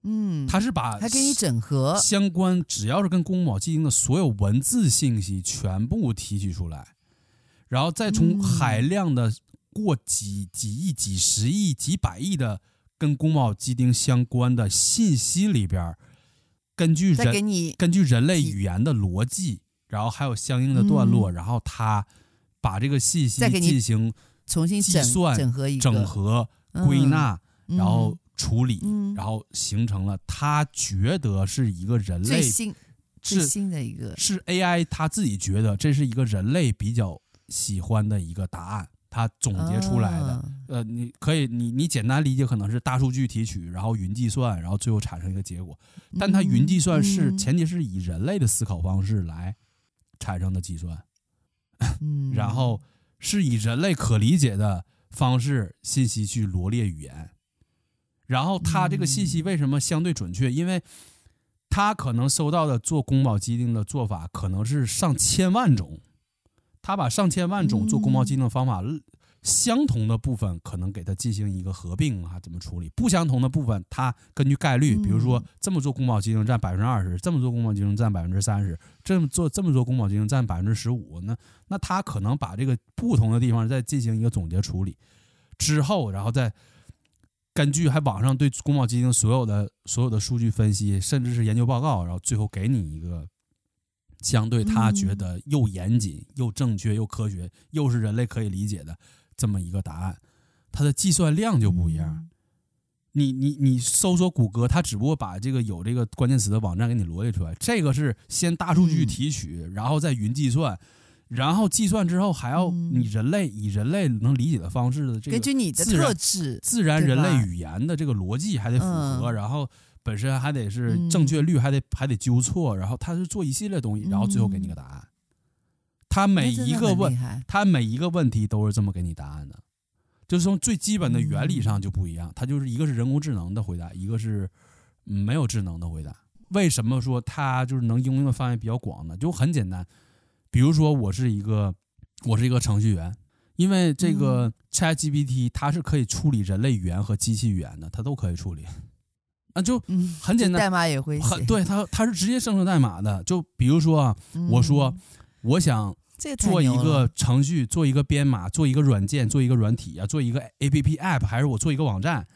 嗯，它是把它给你整合相关，只要是跟宫保鸡丁的所有文字信息全部提取出来，然后再从海量的过几几亿、几十亿、几百亿的。跟宫保鸡丁相关的信息里边，根据人根据人类语言的逻辑，然后还有相应的段落，嗯、然后他把这个信息进行重新计算、整合、整合、归纳，然后处理，然后形成了他觉得是一个人类最新最新的一个是 AI，他自己觉得这是一个人类比较喜欢的一个答案。他总结出来的，啊、呃，你可以，你你简单理解可能是大数据提取，然后云计算，然后最后产生一个结果。但它云计算是、嗯、前提是以人类的思考方式来产生的计算，嗯、然后是以人类可理解的方式信息去罗列语言，然后它这个信息为什么相对准确？因为它可能收到的做宫保鸡丁的做法可能是上千万种。他把上千万种做宫保鸡丁的方法，相同的部分可能给它进行一个合并啊，怎么处理？不相同的部分，他根据概率，比如说这么做宫保鸡丁占百分之二十，这么做宫保鸡丁占百分之三十，这么做这么做宫保鸡丁占百分之十五，那那他可能把这个不同的地方再进行一个总结处理之后，然后再根据还网上对宫保鸡丁所有的所有的数据分析，甚至是研究报告，然后最后给你一个。相对他觉得又严谨又正确又科学又是人类可以理解的这么一个答案，它的计算量就不一样。你你你搜索谷歌，它只不过把这个有这个关键词的网站给你罗列出来。这个是先大数据提取，然后再云计算，然后计算之后还要你人类以人类能理解的方式的这个根据你的特质自然人类语言的这个逻辑还得符合，然后。本身还得是正确率，还得还得纠错，然后他是做一系列东西，然后最后给你个答案。他每一个问，他每一个问题都是这么给你答案的，就是从最基本的原理上就不一样。它就是一个是人工智能的回答，一个是没有智能的回答。为什么说它就是能应用的范围比较广呢？就很简单，比如说我是一个我是一个程序员，因为这个 ChatGPT 它是可以处理人类语言和机器语言的，它都可以处理。啊，就很简单，代码也会写。很对，他他是直接生成代码的。就比如说啊，我说我想做一个程序，做一个编码，做一个软件，做一个软体啊，做一个 APP App，还是我做一个网站，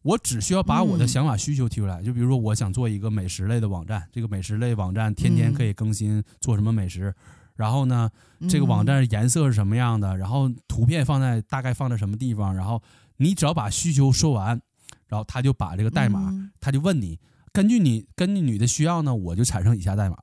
我只需要把我的想法需求提出来。就比如说，我想做一个美食类的网站，这个美食类网站天天可以更新做什么美食，然后呢，这个网站颜色是什么样的，然后图片放在大概放在什么地方，然后你只要把需求说完。然后他就把这个代码，他就问你，根据你根据你的需要呢，我就产生以下代码，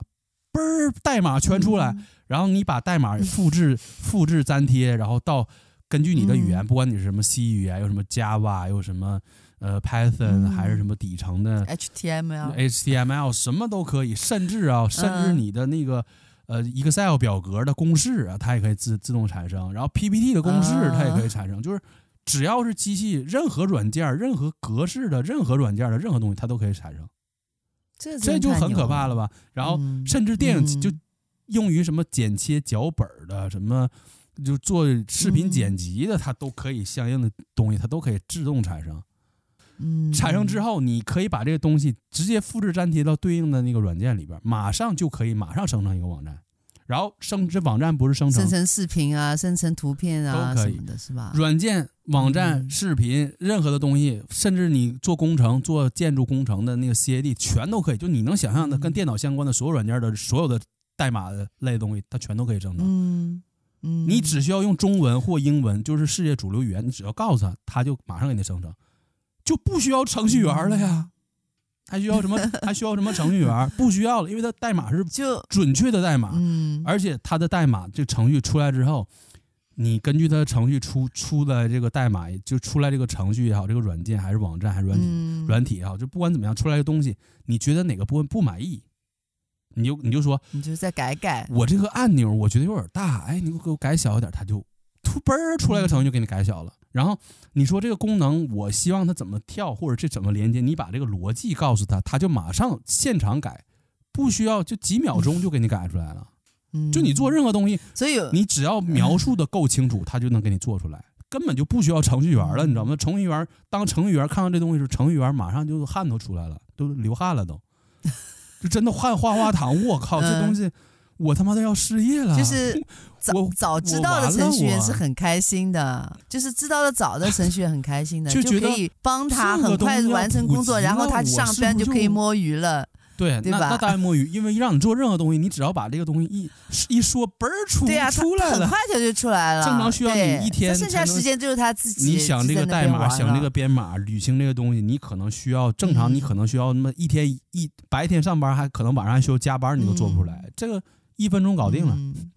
嘣儿代码全出来，然后你把代码复制 复制粘贴，然后到根据你的语言，不管你是什么 C 语言，有什么 Java，有什么呃 Python，还是什么底层的 HTML，HTML 什么都可以，甚至啊，甚至你的那个呃 Excel 表格的公式啊，它也可以自自动产生，然后 PPT 的公式它也可以产生，就是只要是机器任何软件、任何格式的任何软件的任何东西，它都可以产生。这这就很可怕了吧？然后甚至电影就用于什么剪切脚本的，什么就做视频剪辑的，它都可以相应的东西，它都可以自动产生。嗯，产生之后，你可以把这个东西直接复制粘贴到对应的那个软件里边，马上就可以马上生成一个网站。然后生这网站不是生成生成视频啊，生成图片啊，都可以的是吧？软件、网站、视频，任何的东西，甚至你做工程、做建筑工程的那个 CAD，全都可以。就你能想象的跟电脑相关的所有软件的所有的代码的类的东西，它全都可以生成。嗯嗯，你只需要用中文或英文，就是世界主流语言，你只要告诉他，他就马上给你生成，就不需要程序员了呀。还需要什么？还需要什么程序员？不需要了，因为它代码是就准确的代码，嗯，而且它的代码这程序出来之后，你根据它的程序出出的这个代码，就出来这个程序也好，这个软件还是网站还是软体、嗯、软体也好，就不管怎么样出来的东西，你觉得哪个部分不满意，你就你就说，你就再改改。我这个按钮我觉得有点大，哎，你给我改小一点，它就突嘣儿出来个程序就给你改小了。然后你说这个功能，我希望它怎么跳，或者这怎么连接？你把这个逻辑告诉他，他就马上现场改，不需要就几秒钟就给你改出来了。嗯，就你做任何东西，所以你只要描述的够清楚，他就能给你做出来，根本就不需要程序员了，你知道吗？程序员当程序员看到这东西时，程序员马上就汗都出来了，都流汗了都，就真的汗哗哗淌。我靠，这东西。我他妈都要失业了！就是早早知道的程序员是很开心的，就是知道的早的程序员很开心的，就可以帮他很快完成工作，然后他上班就可以摸鱼了。对，对吧？那当然摸鱼，因为让你做任何东西，你只要把这个东西一一说，嘣儿出对呀，出来了，很快就就出来了。正常需要你一天，剩下时间就是他自己。你想这个代码，想这个编码，履行这个东西，你可能需要正常，你可能需要那么一天一白天上班，还可能晚上还需要加班，你都做不出来这个。一分钟搞定了，嗯、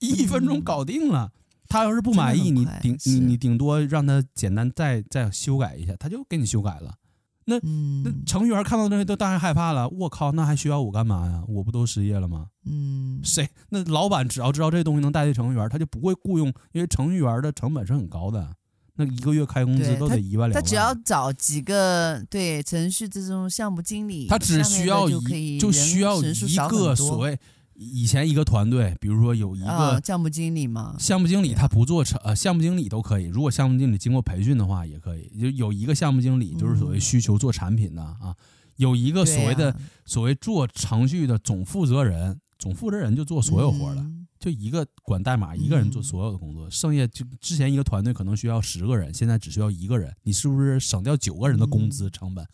一分钟搞定了。他要是不满意，你顶你你顶多让他简单再再修改一下，他就给你修改了。那、嗯、那程序员看到这些都当然害怕了。我靠，那还需要我干嘛呀？我不都失业了吗？嗯，谁？那老板只要知道这东西能代替程序员，他就不会雇佣，因为程序员的成本是很高的。那一个月开工资都得一万两万。他只要找几个对程序这种项目经理，他只需要一就需要一个所谓。以前一个团队，比如说有一个项目经理嘛，项目经理他不做成呃，项目经理都可以。如果项目经理经过培训的话，也可以。就有一个项目经理，就是所谓需求做产品的啊，有一个所谓的所谓做程序的总负责人，总负责人就做所有活了，就一个管代码，一个人做所有的工作。剩下就之前一个团队可能需要十个人，现在只需要一个人，你是不是省掉九个人的工资成本？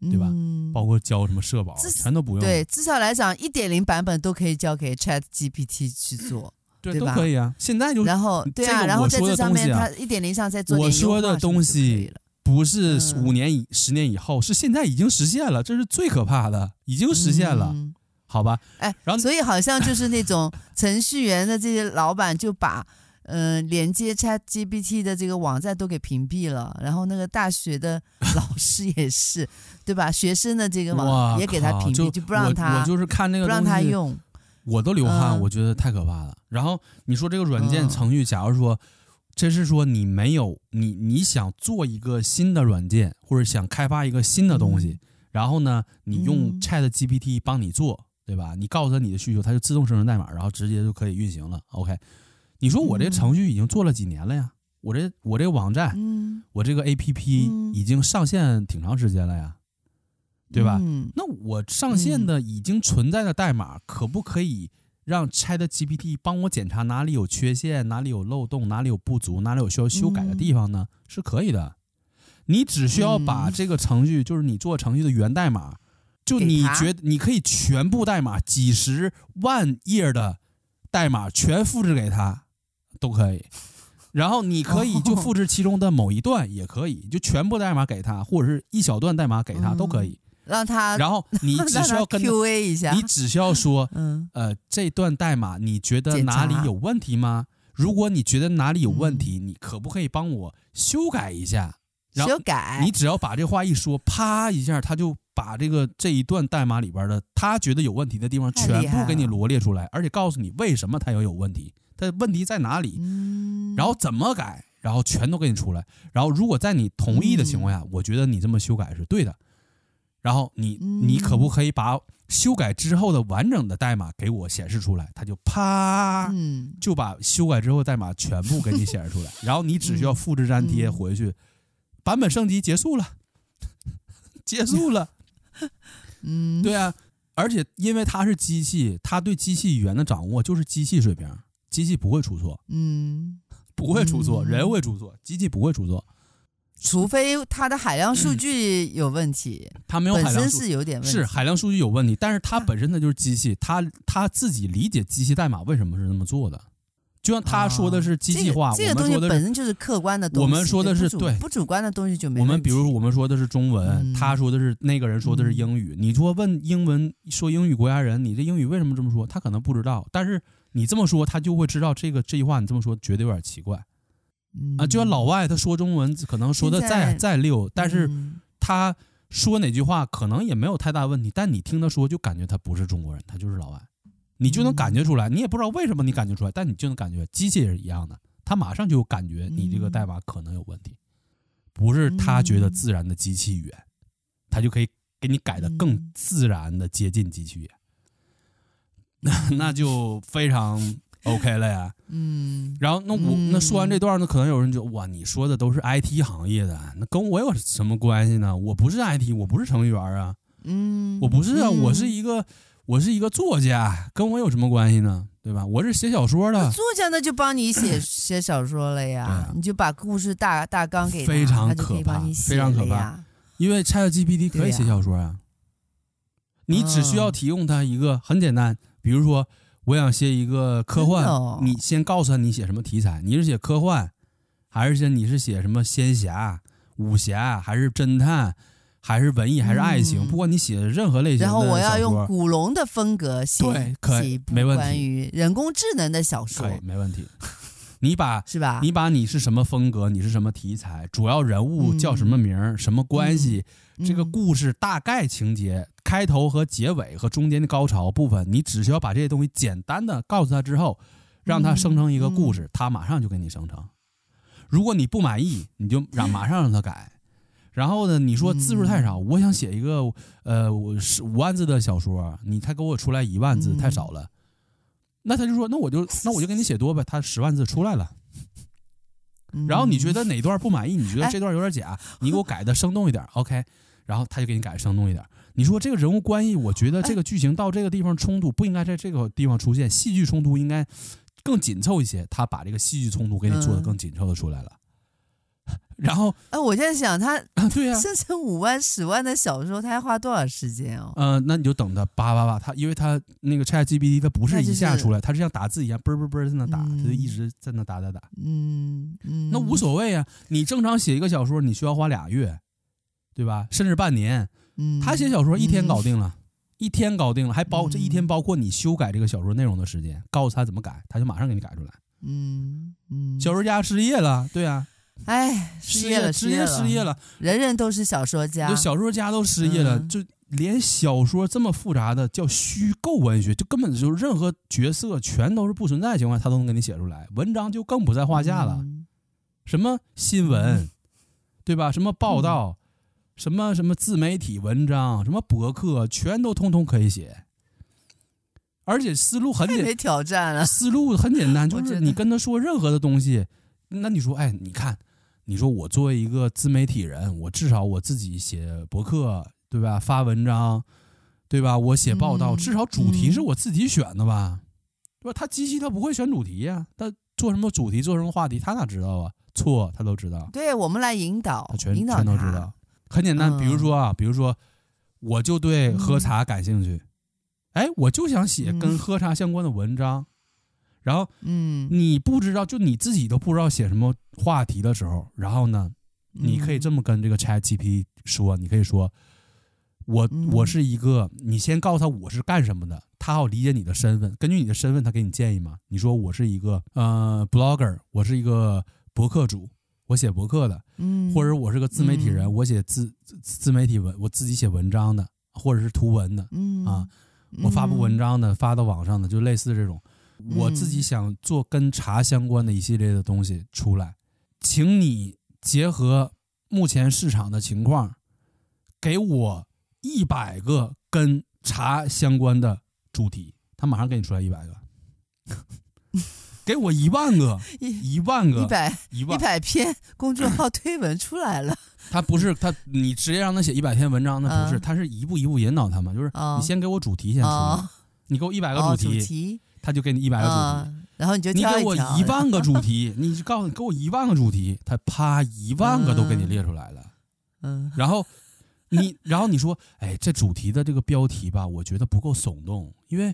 对吧？包括交什么社保，全都不用。对，至少来讲，一点零版本都可以交给 Chat GPT 去做，对，都可以啊。现在就然后对啊，然后在这上面，它一点零上再做。我说的东西不是五年以十年以后，是现在已经实现了，这是最可怕的，已经实现了，好吧？哎，然后所以好像就是那种程序员的这些老板就把。嗯、呃，连接 ChatGPT 的这个网站都给屏蔽了，然后那个大学的 老师也是，对吧？学生的这个网也给他屏蔽，就，就不让他，我，我就是看那个不让他用，我都流汗，我觉得太可怕了。嗯、然后你说这个软件程序，假如说这是说你没有你你想做一个新的软件，或者想开发一个新的东西，嗯、然后呢，你用 ChatGPT 帮你做，对吧？你告诉他你的需求，它就自动生成代码，然后直接就可以运行了。OK。你说我这程序已经做了几年了呀？我这我这个网站，我这个 APP 已经上线挺长时间了呀，对吧？那我上线的已经存在的代码，可不可以让 ChatGPT 帮我检查哪里有缺陷，哪里有漏洞，哪里有不足，哪里有需要修改的地方呢？是可以的。你只需要把这个程序，就是你做程序的源代码，就你觉得你可以全部代码几十万页的代码全复制给他。都可以，然后你可以就复制其中的某一段，也可以就全部代码给他，或者是一小段代码给他，都可以。让他，然后你 只需要跟 QA 一下，你只需要说，呃，这段代码你觉得哪里有问题吗？如果你觉得哪里有问题，嗯、你可不可以帮我修改一下？修改。你只要把这话一说，啪一下，他就把这个这一段代码里边的他觉得有问题的地方全部给你罗列出来，而且告诉你为什么他要有问题，他问题在哪里，嗯、然后怎么改，然后全都给你出来。然后如果在你同意的情况下，嗯、我觉得你这么修改是对的。然后你你可不可以把修改之后的完整的代码给我显示出来？他就啪，就把修改之后的代码全部给你显示出来。然后你只需要复制粘贴回去，版本升级结束了，结束了。嗯，对啊，而且因为它是机器，它对机器语言的掌握就是机器水平，机器不会出错。嗯，不会出错，人会出错，机器不会出错。除非它的海量数据有问题，它没有海量数据是有点问题，是海量数据有问题，但是它 本身它就是机器，它它自己理解机器代码为什么是那么做的，就像他说的是机器化，这个东西本身就是客观的东西，我们说的是对不主观的东西就没。我们比如我们说的是中文，他说的是那个人说的是英语，你说问英文说英语国家人，你这英语为什么这么说？他可能不知道，但是你这么说，他就会知道这个这句话你这么说觉得有点奇怪。啊，就像老外他说中文可能说的再再溜，但是他说哪句话可能也没有太大问题，但你听他说就感觉他不是中国人，他就是老外，你就能感觉出来，你也不知道为什么你感觉出来，但你就能感觉机器也是一样的，他马上就感觉你这个代码可能有问题，不是他觉得自然的机器语言，他就可以给你改的更自然的接近机器语言，那 那就非常。OK 了呀，嗯，然后那我那说完这段呢，可能有人就哇，你说的都是 IT 行业的，那跟我有什么关系呢？我不是 IT，我不是程序员啊，嗯，我不是啊，我是一个我是一个作家，跟我有什么关系呢？对吧？我是写小说的，作家那就帮你写 写小说了呀，你就把故事大大纲给他，非常可怕，非常可怕，因为 ChatGPT 可以写小说啊，你只需要提供他一个很简单，比如说。我想写一个科幻，哦、你先告诉他你写什么题材，你是写科幻，还是写你是写什么仙侠、武侠，还是侦探，还是文艺，还是爱情？嗯、不管你写的任何类型的，然后我要用古龙的风格写，对，可以，没问题。关于人工智能的小说，可以，没问题。你把是吧？你把你是什么风格，你是什么题材，主要人物叫什么名，嗯、什么关系？嗯、这个故事大概情节。开头和结尾和中间的高潮部分，你只需要把这些东西简单的告诉他之后，让他生成一个故事，他马上就给你生成。如果你不满意，你就让 马上让他改。然后呢，你说字数太少，我想写一个呃十五万字的小说，你才给我出来一万字，太少了。那他就说，那我就 那我就给你写多呗，他十万字出来了。然后你觉得哪段不满意？你觉得这段有点假，你给我改的生动一点，OK。然后他就给你改生动一点。你说这个人物关系，我觉得这个剧情到这个地方冲突不应该在这个地方出现，戏剧冲突应该更紧凑一些。他把这个戏剧冲突给你做的更紧凑的出来了。嗯、然后，哎，我现在想他，对呀，生成五万、十万的小说，他要花多少时间哦？嗯、呃，那你就等他叭叭叭，他因为他那个 ChatGPT 他不是一下出来，它是像打字一样，嘣嘣嘣在那打，他就一直在那打打打。嗯嗯，那无所谓啊，你正常写一个小说，你需要花俩月。对吧？甚至半年，嗯，他写小说一天搞定了，嗯、一天搞定了，还包这一天包括你修改这个小说内容的时间，告诉他怎么改，他就马上给你改出来。嗯嗯，小说家失业了，对啊，哎，失业了，直接失业了，人人都是小说家，就小说家都失业了，嗯、就连小说这么复杂的叫虚构文学，就根本就任何角色全都是不存在的情况下，他都能给你写出来，文章就更不在话下了。嗯、什么新闻，嗯、对吧？什么报道。嗯什么什么自媒体文章，什么博客，全都通通可以写，而且思路很简单。没挑战了，思路很简单，就是你跟他说任何的东西，那你说，哎，你看，你说我作为一个自媒体人，我至少我自己写博客，对吧？发文章，对吧？我写报道，至少主题是我自己选的吧？嗯、对吧？他机器他不会选主题呀、啊，他做什么主题，做什么话题，他哪知道啊？错，他都知道。对，我们来引导，他全引导全都知道。很简单，比如说啊，比如说，我就对喝茶感兴趣，哎，我就想写跟喝茶相关的文章，然后，嗯，你不知道，就你自己都不知道写什么话题的时候，然后呢，你可以这么跟这个 ChatGPT 说，你可以说，我我是一个，你先告诉他我是干什么的。他好理解你的身份。根据你的身份，他给你建议嘛？你说我是一个呃 blogger，我是一个博客主，我写博客的，嗯，或者我是个自媒体人，嗯、我写自自媒体文，我自己写文章的，或者是图文的，嗯啊，我发布文章的，发到网上的，就类似这种。我自己想做跟茶相关的一系列的东西出来，请你结合目前市场的情况，给我一百个跟茶相关的主题，他马上给你出来一百个，给我一万个，一万个，一百一百篇公众号推文出来了。他不是他，你直接让他写一百篇文章，那不是，他是一步一步引导他嘛，就是你先给我主题先出来，你给我一百个主题。他就给你一百个主题，嗯，然后你就你给我一万个 主题，你就告诉你给我一万个主题，他啪一万个都给你列出来了。嗯，然后你然后你说，哎，这主题的这个标题吧，我觉得不够耸动，因为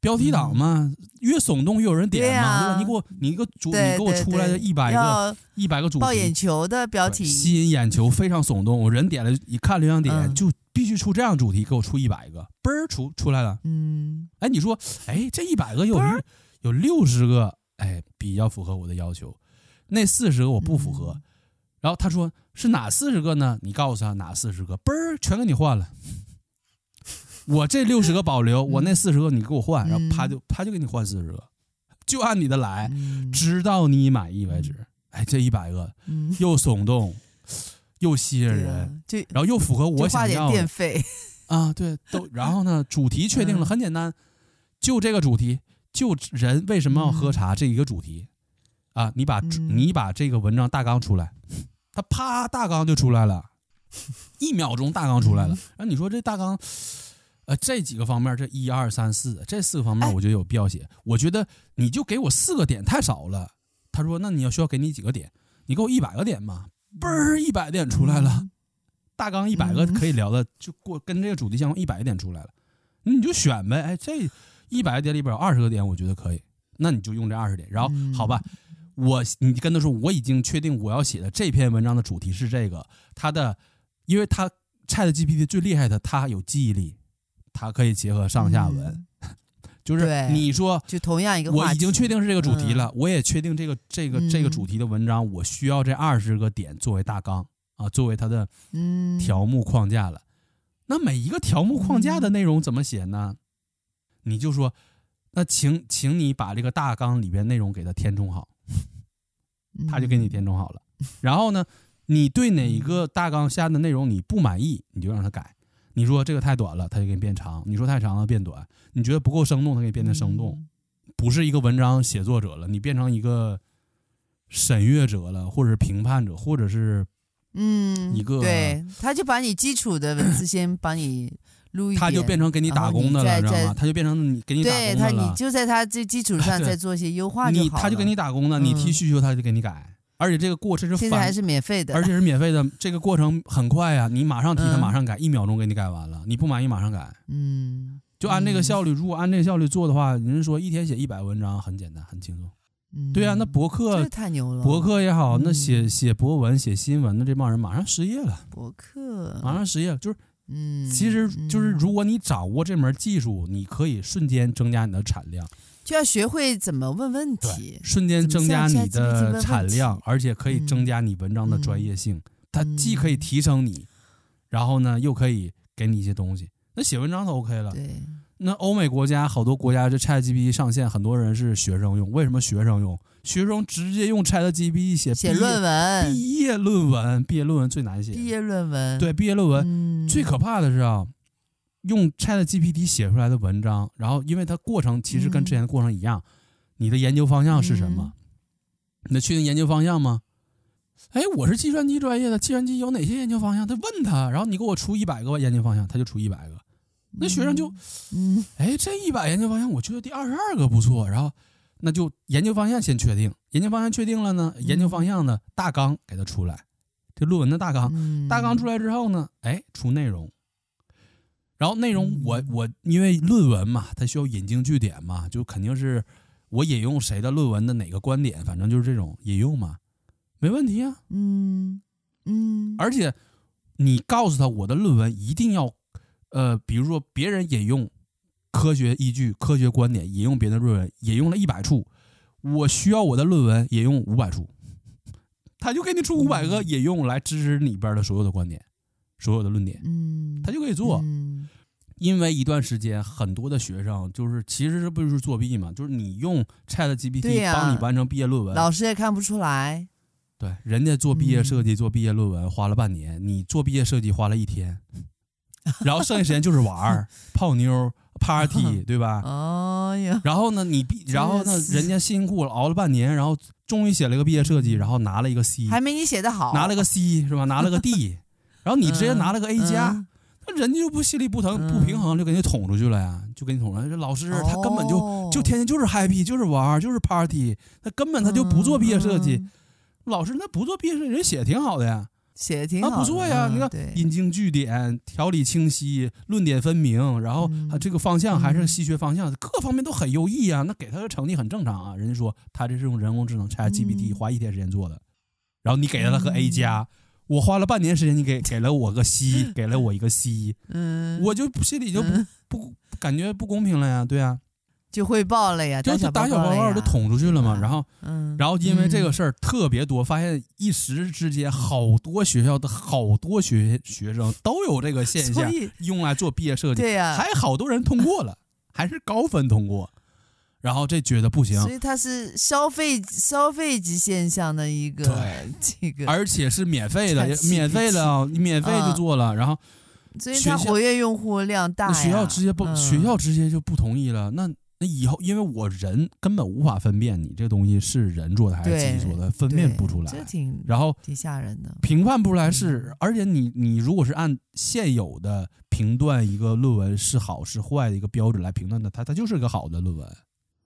标题党嘛，越耸动越有人点嘛，对吧？你给我你一个主，你给我出来的一百个一百个主题，爆眼球的标题，吸引眼球，非常耸动，我人点了，一看流量点就。必须出这样主题，给我出一百个，嘣儿出出来了。嗯，哎，你说，哎，这一百个有有六十个，哎，比较符合我的要求，那四十个我不符合。嗯、然后他说是哪四十个呢？你告诉他哪四十个，嘣儿全给你换了。我这六十个保留，我那四十个你给我换，然后啪就啪就给你换四十个，就按你的来，直到你满意为止。哎，这一百个又耸动。又吸引人，就然后又符合我想要的。电费 啊，对，都 然后呢，主题确定了，很简单，就这个主题，就人为什么要喝茶这一个主题啊，你把你把这个文章大纲出来，他啪大纲就出来了，一秒钟大纲出来了。然后你说这大纲，呃，这几个方面，这一二三四这四个方面，我觉得有必要写。我觉得你就给我四个点太少了。他说，那你要需要给你几个点？你给我一百个点嘛。嘣儿一百点出来了，大纲一百个可以聊的，就过跟这个主题相关一百个点出来了，你就选呗。哎，这一百个点里边有二十个点，我觉得可以，那你就用这二十点。然后好吧，我你跟他说我已经确定我要写的这篇文章的主题是这个，他的，因为他 ChatGPT 最厉害的，他有记忆力，他可以结合上下文。就是你说，就同样一个，我已经确定是这个主题了，我也确定这个这个这个主题的文章，我需要这二十个点作为大纲啊，作为它的条目框架了。那每一个条目框架的内容怎么写呢？你就说，那请请你把这个大纲里边内容给它填充好，他就给你填充好了。然后呢，你对哪一个大纲下的内容你不满意，你就让他改。你说这个太短了，他就给你变长；你说太长了，变短。你觉得不够生动，他给你变得生动。不是一个文章写作者了，你变成一个审阅者了，或者是评判者，或者是嗯，一个对，他就把你基础的文字先帮你录一，他就变成给你打工的了，你知道吗？他就变成你给你打工的了。对他，你就在他这基础 上再做一些优化就好了。你他就给你打工的，你提需求他就给你改。而且这个过程是现在还是免费的，而且是免费的。这个过程很快呀，你马上提，他马上改，一秒钟给你改完了。你不满意马上改，嗯，就按这个效率。如果按这个效率做的话，人说一天写一百文章很简单，很轻松。对啊，那博客太牛了，博客也好，那写写博文、写新闻的这帮人马上失业了。博客马上失业，就是嗯，其实就是如果你掌握这门技术，你可以瞬间增加你的产量。就要学会怎么问问题，瞬间增加你的产量，而且可以增加你文章的专业性。嗯、它既可以提升你，嗯、然后呢，又可以给你一些东西。那写文章都 OK 了。对。那欧美国家好多国家这 ChatGPT 上线，很多人是学生用。为什么学生用？学生直接用 ChatGPT 写写论文，毕业论文，毕业论文最难写。毕业论文。对，毕业论文、嗯、最可怕的是啊。用 ChatGPT 写出来的文章，然后因为它过程其实跟之前的过程一样，嗯、你的研究方向是什么？嗯、你得确定研究方向吗？哎，我是计算机专业的，计算机有哪些研究方向？他问他，然后你给我出一百个研究方向，他就出一百个。那学生就，嗯，哎，这一百研究方向，我觉得第二十二个不错，然后那就研究方向先确定，研究方向确定了呢，研究方向的大纲给他出来，这论文的大纲，嗯、大纲出来之后呢，哎，出内容。然后内容我我因为论文嘛，它需要引经据典嘛，就肯定是我引用谁的论文的哪个观点，反正就是这种引用嘛，没问题啊。嗯嗯。而且你告诉他我的论文一定要，呃，比如说别人引用科学依据、科学观点，引用别的论文，引用了一百处，我需要我的论文引用五百处，他就给你出五百个引用来支持里边的所有的观点、所有的论点，嗯，他就可以做。嗯、因为一段时间，很多的学生就是其实这不就是作弊嘛？就是你用 ChatGPT 帮你完成毕业论文，老师也看不出来。对，人家做毕业设计、做毕业论文花了半年，你做毕业设计花了一天，然后剩下时间就是玩儿泡妞。Party 对吧？哦呀，然后呢，你毕，然后呢，人家辛苦了，熬了半年，然后终于写了一个毕业设计，然后拿了一个 C，还没你写的好，拿了个 C 是吧？拿了个 D，然后你直接拿了个 A 加，那人家就不心里不疼不平衡，就给你捅出去了呀，就给你捅了。这老师他根本就就天天就是 happy，就是玩，就是 Party，他根本他就不做毕业设计。老师那不做毕业设计，人写的挺好的呀。写的挺好，不错呀！你看，引经据典，条理清晰，论点分明，然后他这个方向还是西学方向，各方面都很优异啊。那给他的成绩很正常啊。人家说他这是用人工智能 ChatGPT 花一天时间做的，然后你给了他个 A 加，我花了半年时间，你给给了我个 C，给了我一个 C，嗯，我就心里就不不感觉不公平了呀，对呀。就汇报了呀，就打小报告都捅出去了嘛，然后，嗯，然后因为这个事儿特别多，发现一时之间好多学校的好多学学生都有这个现象，用来做毕业设计，对呀，还好多人通过了，还是高分通过，然后这觉得不行，所以它是消费消费级现象的一个这个，而且是免费的，免费的，你免费就做了，然后，所以它活跃用户量大，学校直接不，学校直接就不同意了，那。那以后，因为我人根本无法分辨你这东西是人做的还是机器做的，分辨不出来。这挺，然后挺吓人的，评判不出来是。而且你你如果是按现有的评断一个论文是好是坏的一个标准来评断的，它它就是个好的论文。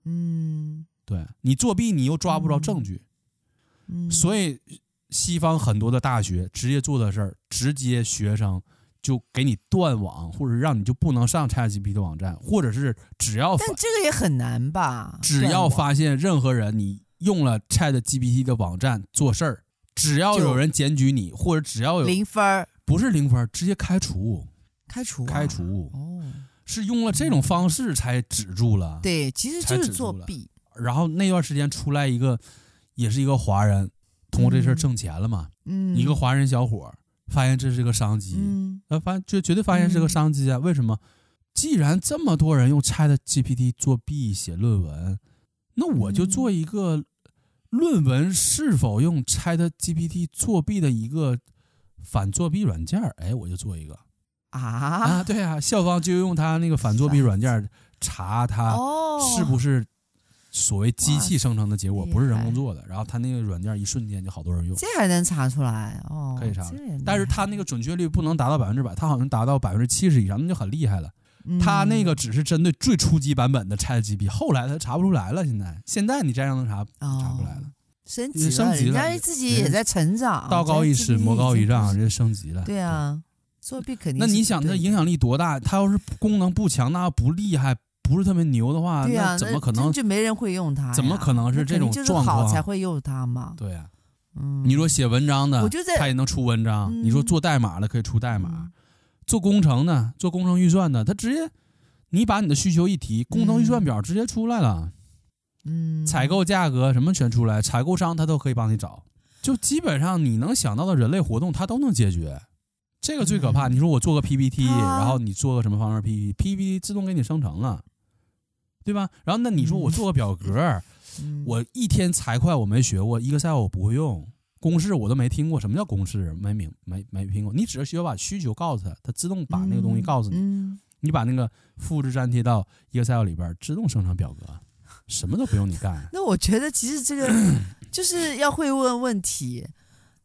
嗯，对，你作弊你又抓不着证据，嗯，所以西方很多的大学直接做的事儿，直接学生。就给你断网，或者让你就不能上 ChatGPT 的网站，或者是只要，但这个也很难吧？只要发现任何人你用了 ChatGPT 的网站做事儿，只要有人检举你，或者只要有零分，不是零分，直接开除，开除，开除。哦，是用了这种方式才止住了。对，其实就是作弊。然后那段时间出来一个，也是一个华人，通过这事儿挣钱了嘛？嗯，一个华人小伙。发现这是个商机，呃、嗯，发绝绝对发现是个商机啊！嗯、为什么？既然这么多人用 ChatGPT 作弊写论文，那我就做一个论文是否用 ChatGPT 作弊的一个反作弊软件儿。哎，我就做一个啊啊！对啊，校方就用他那个反作弊软件查他是不是。所谓机器生成的结果不是人工做的，然后他那个软件一瞬间就好多人用，这还能查出来哦？可以查，但是他那个准确率不能达到百分之百，他好像达到百分之七十以上，那就很厉害了。他那个只是针对最初级版本的 ChatGPT，后来他查不出来了。现在现在你这样能查查不来了，升级升级了，人家自己也在成长，道高一尺，魔高一丈，人家升级了。对啊，作弊肯定。那你想，它影响力多大？它要是功能不强，大不厉害。不是特别牛的话，对啊，那怎么可能就没人会用它？怎么可能是这种状况才会用它嘛？对呀，嗯，你说写文章的，他也能出文章。你说做代码的可以出代码，做工程的，做工程预算的，他直接你把你的需求一提，工程预算表直接出来了。嗯，采购价格什么全出来，采购商他都可以帮你找，就基本上你能想到的人类活动他都能解决。这个最可怕。你说我做个 PPT，然后你做个什么方面 PPT，PPT 自动给你生成了。对吧？然后那你说我做个表格，嗯、我一天财会我没学过，Excel 我不会用，公式我都没听过。什么叫公式？没明没没听过。你只是需要把需求告诉他，他自动把那个东西告诉你。你把那个复制粘贴到 Excel 里边，自动生成表格，什么都不用你干。那我觉得其实这个就是要会问问题。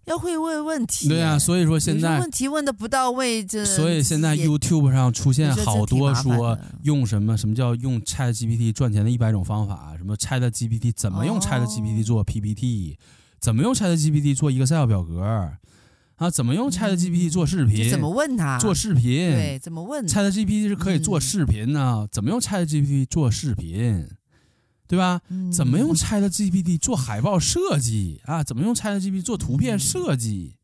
要会问问题，对啊，所以说现在问题问的不到位，这所以现在 YouTube 上出现好多说用什么什么叫用 ChatGPT 赚钱的一百种方法，什么 ChatGPT 怎么用 ChatGPT 做 PPT，、哦、怎么用 ChatGPT 做 Excel 表格啊，怎么用 ChatGPT 做视频，怎么问他？做视频，对，怎么问？ChatGPT 是可以做视频呢？嗯、怎么用 ChatGPT 做视频？对吧？怎么用 ChatGPT 做海报设计啊？怎么用 ChatGPT 做图片设计？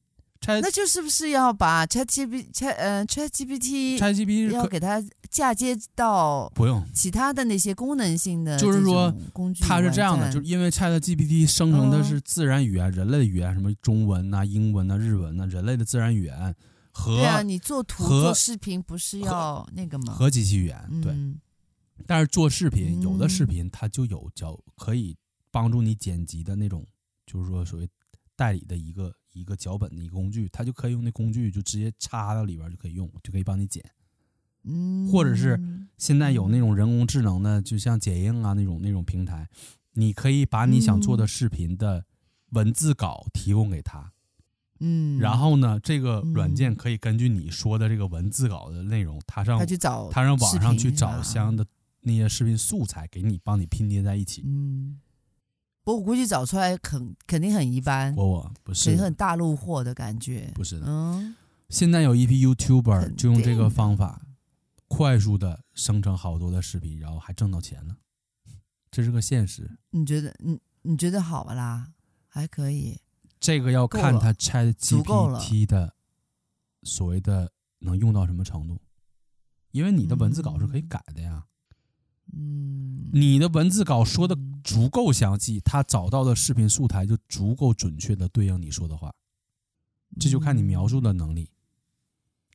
那就是不是要把 ChatGPT 呃 ChatGPT ChatGPT 要给它嫁接到不用其他的那些功能性的就是说工具？它是这样的，就是因为 ChatGPT 生成的是自然语言，人类的语言，什么中文呐、英文呐、日文呐，人类的自然语言和对啊，你做图做视频不是要那个吗？和机器语言对，但是做视频有的视频它就有叫可以帮助你剪辑的那种，就是说所谓代理的一个。一个脚本的一个工具，它就可以用那工具，就直接插到里边就可以用，就可以帮你剪。嗯，或者是现在有那种人工智能的，就像剪映啊那种那种平台，你可以把你想做的视频的文字稿提供给他。嗯，然后呢，这个软件可以根据你说的这个文字稿的内容，他上他去找，他让网上去找相应的那些视频素材，给你帮你拼接在一起。嗯。不我估计找出来肯肯定很一般，我我不是，肯定很大陆货的感觉，不是的。嗯，现在有一批 YouTuber 就用这个方法，快速的生成好多的视频，然后还挣到钱了，这是个现实。你觉得你你觉得好吧啦？还可以。这个要看他 ChatGPT 的所谓的能用到什么程度，因为你的文字稿是可以改的呀。嗯，你的文字稿说的足够详细，他找到的视频素材就足够准确的对应你说的话，这就看你描述的能力，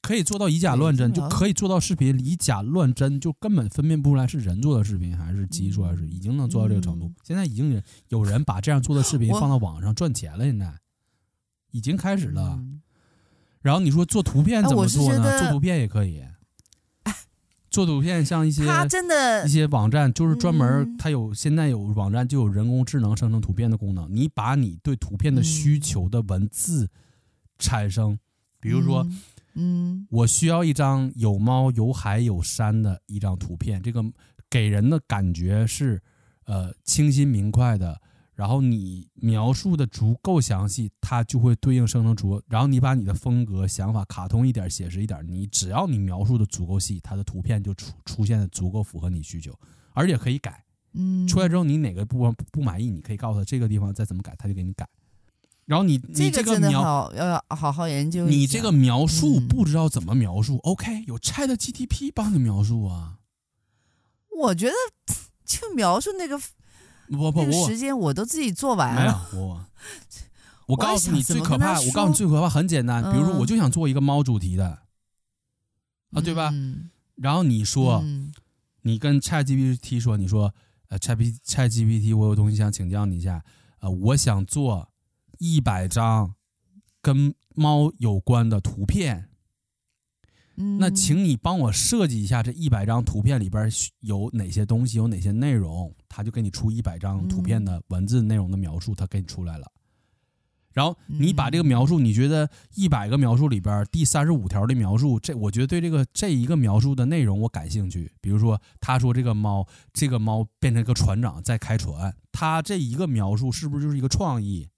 可以做到以假乱真，就可以做到视频以假乱真，就根本分辨不出来是人做的视频还是机做的视频，已经能做到这个程度。现在已经有人把这样做的视频 放到网上赚钱了，现在已经开始了。然后你说做图片怎么做呢？做图片也可以。做图片像一些他真的一些网站，就是专门他有现在有网站就有人工智能生成图片的功能。你把你对图片的需求的文字产生，比如说，嗯，我需要一张有猫有海有山的一张图片，这个给人的感觉是呃清新明快的。然后你描述的足够详细，它就会对应生成出。然后你把你的风格、想法卡通一点、写实一点，你只要你描述的足够细，它的图片就出出现的足够符合你需求，而且可以改。嗯，出来之后你哪个部分不满意，你可以告诉他这个地方再怎么改，他就给你改。然后你你这个描要好好研究。你这个描述不知道怎么描述，OK，有 ChatGPT 帮你描述啊。我觉得 就描述那个。不不不，时间我都自己做完了。没有我，我告诉你最可怕，我告诉你最可怕，很简单。比如说，我就想做一个猫主题的，啊，对吧？然后你说，你跟 ChatGPT 说，你说，呃，Chat ChatGPT，我有东西想请教你一下，呃，我想做一百张跟猫有关的图片。那请你帮我设计一下这一百张图片里边有哪些东西，有哪些内容，他就给你出一百张图片的文字内容的描述，他给你出来了。然后你把这个描述，你觉得一百个描述里边第三十五条的描述，这我觉得对这个这一个描述的内容我感兴趣。比如说，他说这个猫，这个猫变成一个船长在开船，他这一个描述是不是就是一个创意？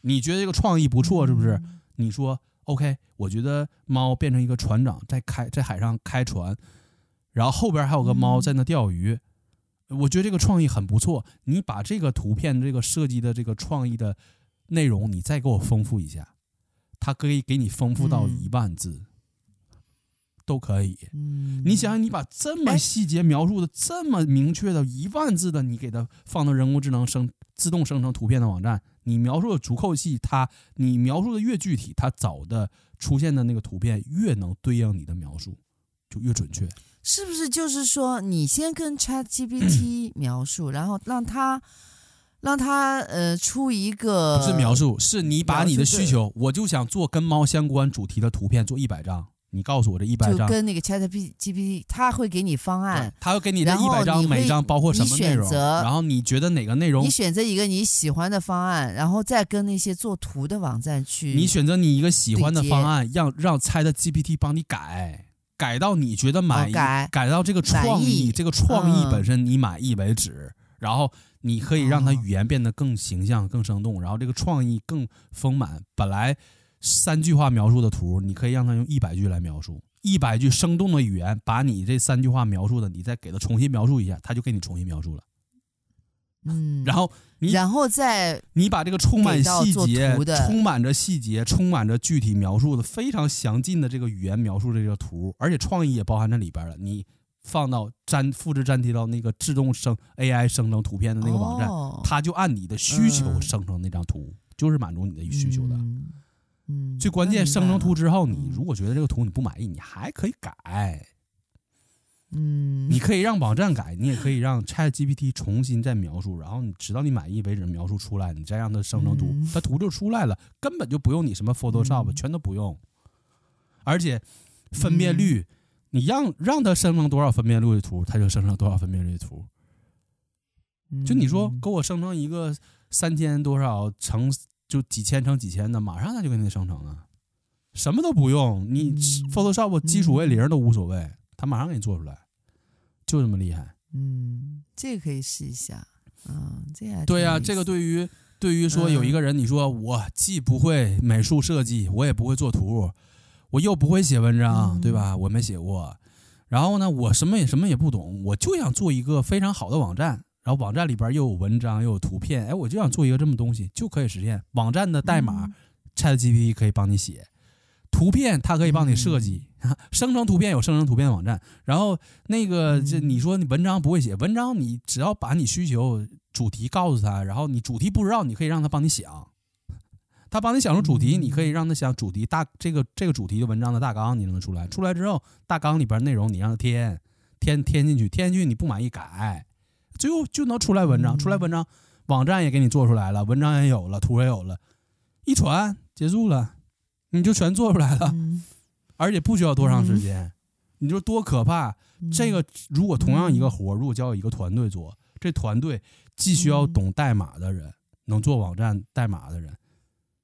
你觉得这个创意不错，是不是？你说。OK，我觉得猫变成一个船长在开在海上开船，然后后边还有个猫在那钓鱼，嗯、我觉得这个创意很不错。你把这个图片这个设计的这个创意的内容，你再给我丰富一下，它可以给你丰富到一万字，嗯、都可以。嗯、你想想，你把这么细节描述的这么明确的一万字的，你给它放到人工智能生自动生成图片的网站。你描述的足够细，它你描述的越具体，它找的出现的那个图片越能对应你的描述，就越准确。是不是就是说，你先跟 ChatGPT 描述，然后让它让它呃出一个？不是描述，是你把你的需求，我就想做跟猫相关主题的图片，做一百张。你告诉我这一百张，就跟那个 ChatGPT，他会给你方案，他会给你这一百张，每张包括什么内容，然后你觉得哪个内容，你选择一个你喜欢的方案，然后再跟那些做图的网站去，你选择你一个喜欢的方案，让让 ChatGPT 帮你改，改到你觉得满意，改改到这个创意，这个创意本身你满意为止，然后你可以让它语言变得更形象、更生动，然后这个创意更丰满，本来。三句话描述的图，你可以让他用一百句来描述，一百句生动的语言，把你这三句话描述的，你再给他重新描述一下，他就给你重新描述了。嗯，然后你然后再你把这个充满细节、充满着细节、充满着具体描述的非常详尽的这个语言描述这个图，而且创意也包含在里边了。你放到粘复制粘贴到那个自动生 AI 生成图片的那个网站，哦、它就按你的需求生成那张图，嗯、就是满足你的需求的。嗯，嗯最关键生成图之后，你如果觉得这个图你不满意，你还可以改。嗯，你可以让网站改，你也可以让 ChatGPT 重新再描述，然后你直到你满意为止描述出来，你再让它生成图，它图就出来了，根本就不用你什么 Photoshop，全都不用。而且分辨率，你让让它生成多少分辨率的图，它就生成多少分辨率的图。就你说给我生成一个三千多少乘就几千乘几千的，马上它就给你生成了，什么都不用，你 Photoshop 基础为零都无所谓。他马上给你做出来，就这么厉害。嗯，这个可以试一下。嗯，这样对呀、啊，这个对于对于说有一个人，你说我既不会美术设计，我也不会做图，我又不会写文章，嗯、对吧？我没写过。然后呢，我什么也什么也不懂，我就想做一个非常好的网站。然后网站里边又有文章又有图片，哎，我就想做一个这么东西，就可以实现。网站的代码、嗯、，ChatGPT 可以帮你写。图片它可以帮你设计，生成图片有生成图片的网站，然后那个这你说你文章不会写，文章你只要把你需求主题告诉他，然后你主题不知道，你可以让他帮你想，他帮你想出主题，你可以让他想主题大这个这个主题的文章的大纲，你能出来，出来之后大纲里边内容你让他添添添进去，添进去你不满意改，最后就能出来文章，出来文章网站也给你做出来了，文章也有了，图也有了，一传结束了。你就全做出来了，嗯、而且不需要多长时间，嗯、你说多可怕？嗯、这个如果同样一个活，如果交给一个团队做，这团队既需要懂代码的人，嗯、能做网站代码的人，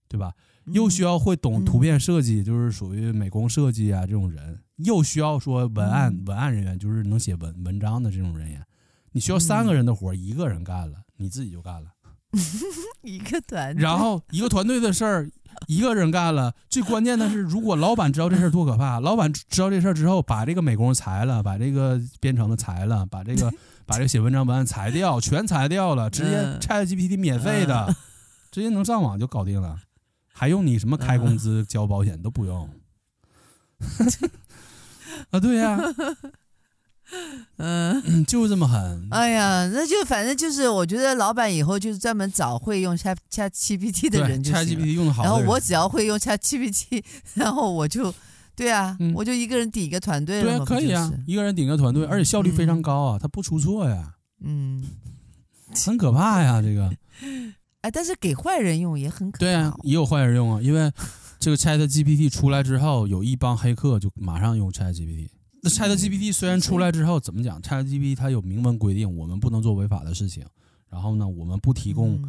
对吧？又需要会懂图片设计，就是属于美工设计啊这种人，又需要说文案文案人员，就是能写文文章的这种人员，你需要三个人的活，一个人干了，你自己就干了，一个团队，然后一个团队的事儿。一个人干了，最关键的是，如果老板知道这事儿多可怕，老板知道这事儿之后，把这个美工裁了，把这个编程的裁了，把这个 把这个写文章文案裁掉，全裁掉了，直接 ChatGPT 免费的，直接能上网就搞定了，还用你什么开工资、交保险都不用。啊，对呀。嗯，就是这么狠。哎呀，那就反正就是，我觉得老板以后就是专门找会用 Chat ChatGPT 的人就行。ChatGPT 用的好，然后我只要会用 ChatGPT，然后我就，对啊，嗯、我就一个人顶一个团队了。对啊，可以啊，一个人顶一个团队，而且效率非常高啊，他不出错呀。嗯，很可怕呀，这个。哎，但是给坏人用也很可怕。对啊，也有坏人用啊，因为这个 ChatGPT 出来之后，有一帮黑客就马上用 ChatGPT。那 ChatGPT 虽然出来之后怎么讲？ChatGPT 它有明文规定，我们不能做违法的事情。然后呢，我们不提供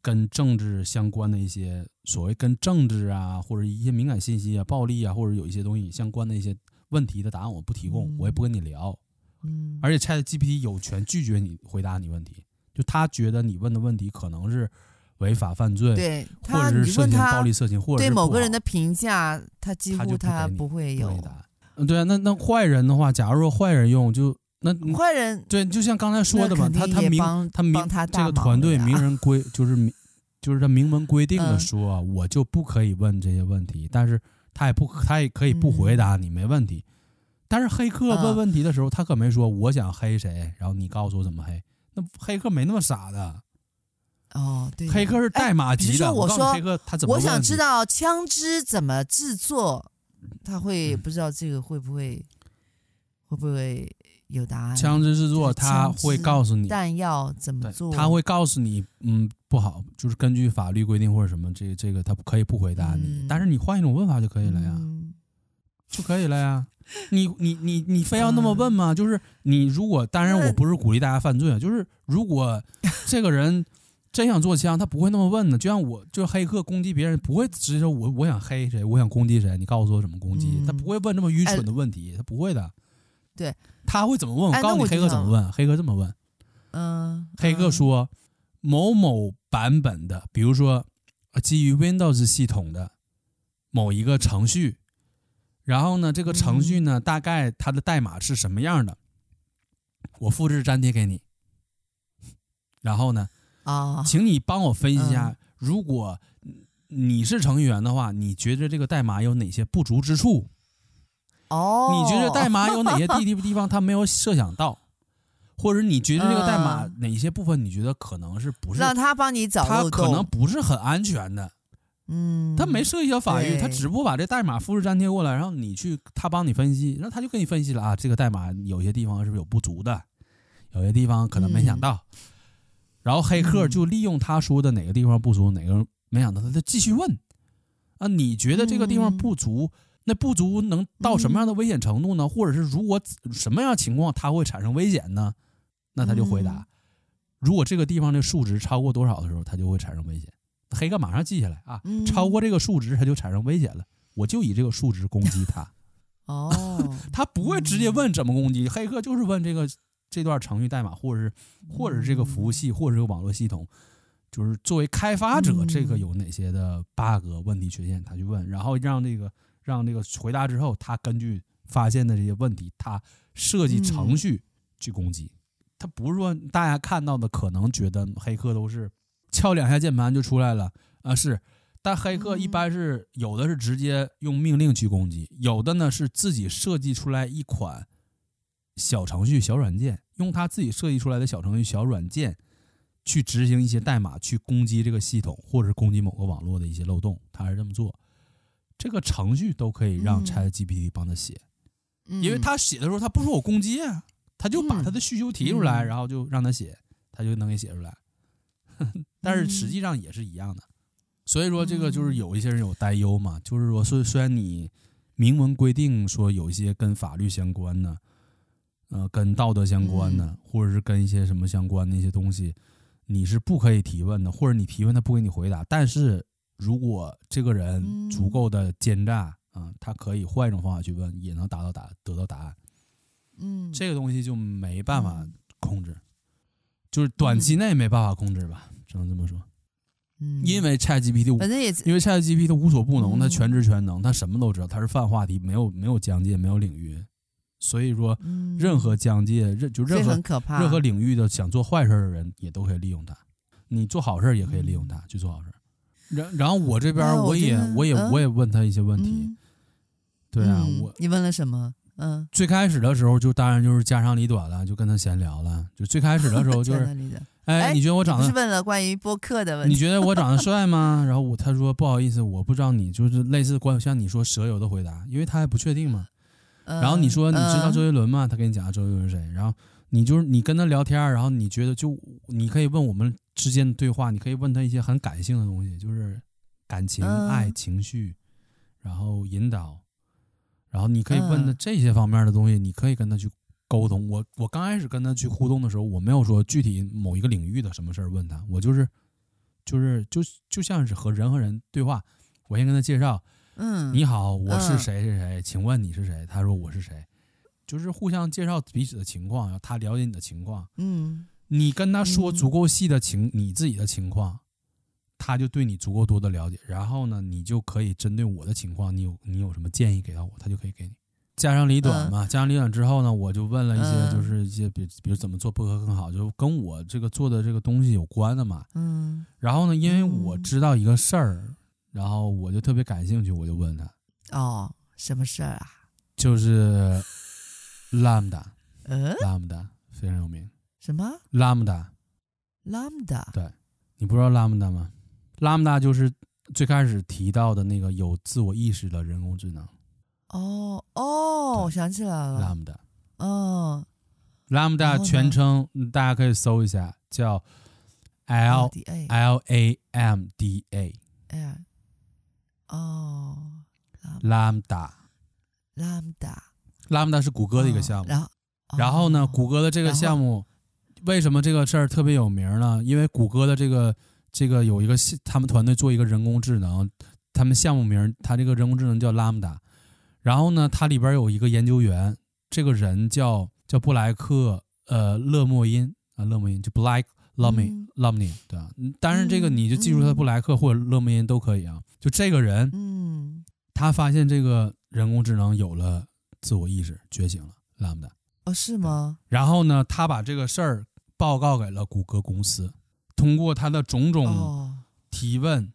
跟政治相关的一些所谓跟政治啊，或者一些敏感信息啊、暴力啊，或者有一些东西相关的一些问题的答案，我不提供，我也不跟你聊。嗯，而且 ChatGPT 有权拒绝你回答你问题，就他觉得你问的问题可能是违法犯罪，对，或者是涉嫌暴力色情，或者对某个人的评价，他几乎他不会有。对啊，那那坏人的话，假如说坏人用就那坏人对，就像刚才说的嘛，他他明他明他这个团队明人规就是明就是他明文规定的说，嗯、我就不可以问这些问题，但是他也不他也可以不回答你，嗯、没问题。但是黑客问问题的时候，嗯、他可没说我想黑谁，然后你告诉我怎么黑。那黑客没那么傻的。哦，对，黑客是代码级的。我说黑客他怎么？我想知道枪支怎么制作。他会不知道这个会不会会不会有答案？枪支制作他会告诉你弹药怎么做，他会告诉你，嗯，不好，就是根据法律规定或者什么，这个这个他可以不回答你，嗯、但是你换一种问法就可以了呀，嗯、就可以了呀。你你你你非要那么问吗？嗯、就是你如果，当然我不是鼓励大家犯罪啊，就是如果 这个人。真想做枪，他不会那么问的。就像我，就黑客攻击别人，不会直接说我我想黑谁，我想攻击谁，你告诉我怎么攻击。嗯、他不会问这么愚蠢的问题，哎、他不会的。对，他会怎么问？我告诉你，黑客怎么问？哎、黑客这么问。嗯。黑客说某某版本的，比如说基于 Windows 系统的某一个程序，然后呢，这个程序呢，嗯、大概它的代码是什么样的？我复制粘贴给你。然后呢，啊，请你帮我分析一下，如果你是程序员的话，你觉得这个代码有哪些不足之处？哦，你觉得代码有哪些地地地方他没有设想到？或者你觉得这个代码哪些部分你觉得可能是不是让他帮你找？他可能不是很安全的。嗯，他没涉及到法律，他只不过把这代码复制粘贴过来，然后你去他帮你分析，然后他就给你分析了啊，这个代码有些地方是不是有不足的，有些地方可能没想到。嗯、然后黑客就利用他说的哪个地方不足，哪个没想到，他就继续问啊，你觉得这个地方不足？那不足能到什么样的危险程度呢？或者是如果什么样情况它会产生危险呢？那他就回答：如果这个地方的数值超过多少的时候，它就会产生危险。黑客马上记下来啊，超过这个数值，它就产生危险了。我就以这个数值攻击它。哦，他不会直接问怎么攻击，黑客就是问这个这段程序代码，或者是或者是这个服务器，或者是这个网络系统，就是作为开发者，这个有哪些的 bug 问题缺陷，他去问，然后让这个让这个回答之后，他根据发现的这些问题，他设计程序去攻击。他不是说大家看到的，可能觉得黑客都是。敲两下键盘就出来了啊！是，但黑客一般是有的是直接用命令去攻击，有的呢是自己设计出来一款小程序、小软件，用他自己设计出来的小程序、小软件去执行一些代码，去攻击这个系统，或者是攻击某个网络的一些漏洞。他是这么做，这个程序都可以让 ChatGPT 帮他写，因为他写的时候他不说我攻击啊，他就把他的需求提出来，然后就让他写，他就能给写出来。但是实际上也是一样的，所以说这个就是有一些人有担忧嘛，就是说虽虽然你明文规定说有一些跟法律相关的，呃，跟道德相关的，或者是跟一些什么相关的一些东西，你是不可以提问的，或者你提问他不给你回答。但是如果这个人足够的奸诈啊，他可以换一种方法去问，也能达到答得到答案。嗯，这个东西就没办法控制。就是短期内没办法控制吧，只能这么说。嗯，因为 ChatGPT，反正也因为 ChatGPT 它无所不能，它全知全能，它什么都知道，它是泛话题，没有没有疆界，没有领域。所以说，任何疆界，任就任何任何领域的想做坏事的人，也都可以利用它。你做好事也可以利用它去做好事。然然后我这边我也我也我也问他一些问题。对啊，我你问了什么？嗯，最开始的时候就当然就是家长里短了，就跟他闲聊了。就最开始的时候 就是，哎，你觉得我长得？是问了关于播客的问题。你觉得我长得 帅吗？然后我他说不好意思，我不知道你就是类似关像你说舍友的回答，因为他还不确定嘛。然后你说你知道周杰伦吗？他跟你讲周杰伦是谁？然后你就是你跟他聊天，然后你觉得就你可以问我们之间的对话，你可以问他一些很感性的东西，就是感情、爱、情绪，然后引导。然后你可以问他这些方面的东西，你可以跟他去沟通。我我刚开始跟他去互动的时候，我没有说具体某一个领域的什么事儿问他，我就是就是就就像是和人和人对话，我先跟他介绍，嗯，你好，我是谁谁谁，请问你是谁？他说我是谁，就是互相介绍彼此的情况，然后他了解你的情况，嗯，你跟他说足够细的情，你自己的情况。他就对你足够多的了解，然后呢，你就可以针对我的情况，你有你有什么建议给到我，他就可以给你。家长里短嘛，家长里短之后呢，我就问了一些，就是一些比比如怎么做播客更好，就跟我这个做的这个东西有关的嘛。嗯。然后呢，因为我知道一个事儿，然后我就特别感兴趣，我就问他。哦，什么事儿啊？就是 Lambda。嗯。Lambda 非常有名。什么？Lambda。Lambda。对，你不知道 Lambda 吗？？lambda 就是最开始提到的那个有自我意识的人工智能。哦哦，我想起来了。拉姆达。哦。拉姆达全称大家可以搜一下，叫 L L A M D A。哎。哦。拉姆达。拉姆达。拉姆达是谷歌的一个项目。然后。然后呢，谷歌的这个项目为什么这个事儿特别有名呢？因为谷歌的这个。这个有一个他们团队做一个人工智能，他们项目名，他这个人工智能叫 Lambda，然后呢，它里边有一个研究员，这个人叫叫布莱克，呃，勒莫因啊，勒莫因就 Lemoine 对啊，当然这个你就记住他布莱克或者勒梅因都可以啊，就这个人，嗯，他发现这个人工智能有了自我意识，觉醒了 Lambda，哦，是吗？然后呢，他把这个事儿。报告给了谷歌公司。通过他的种种提问，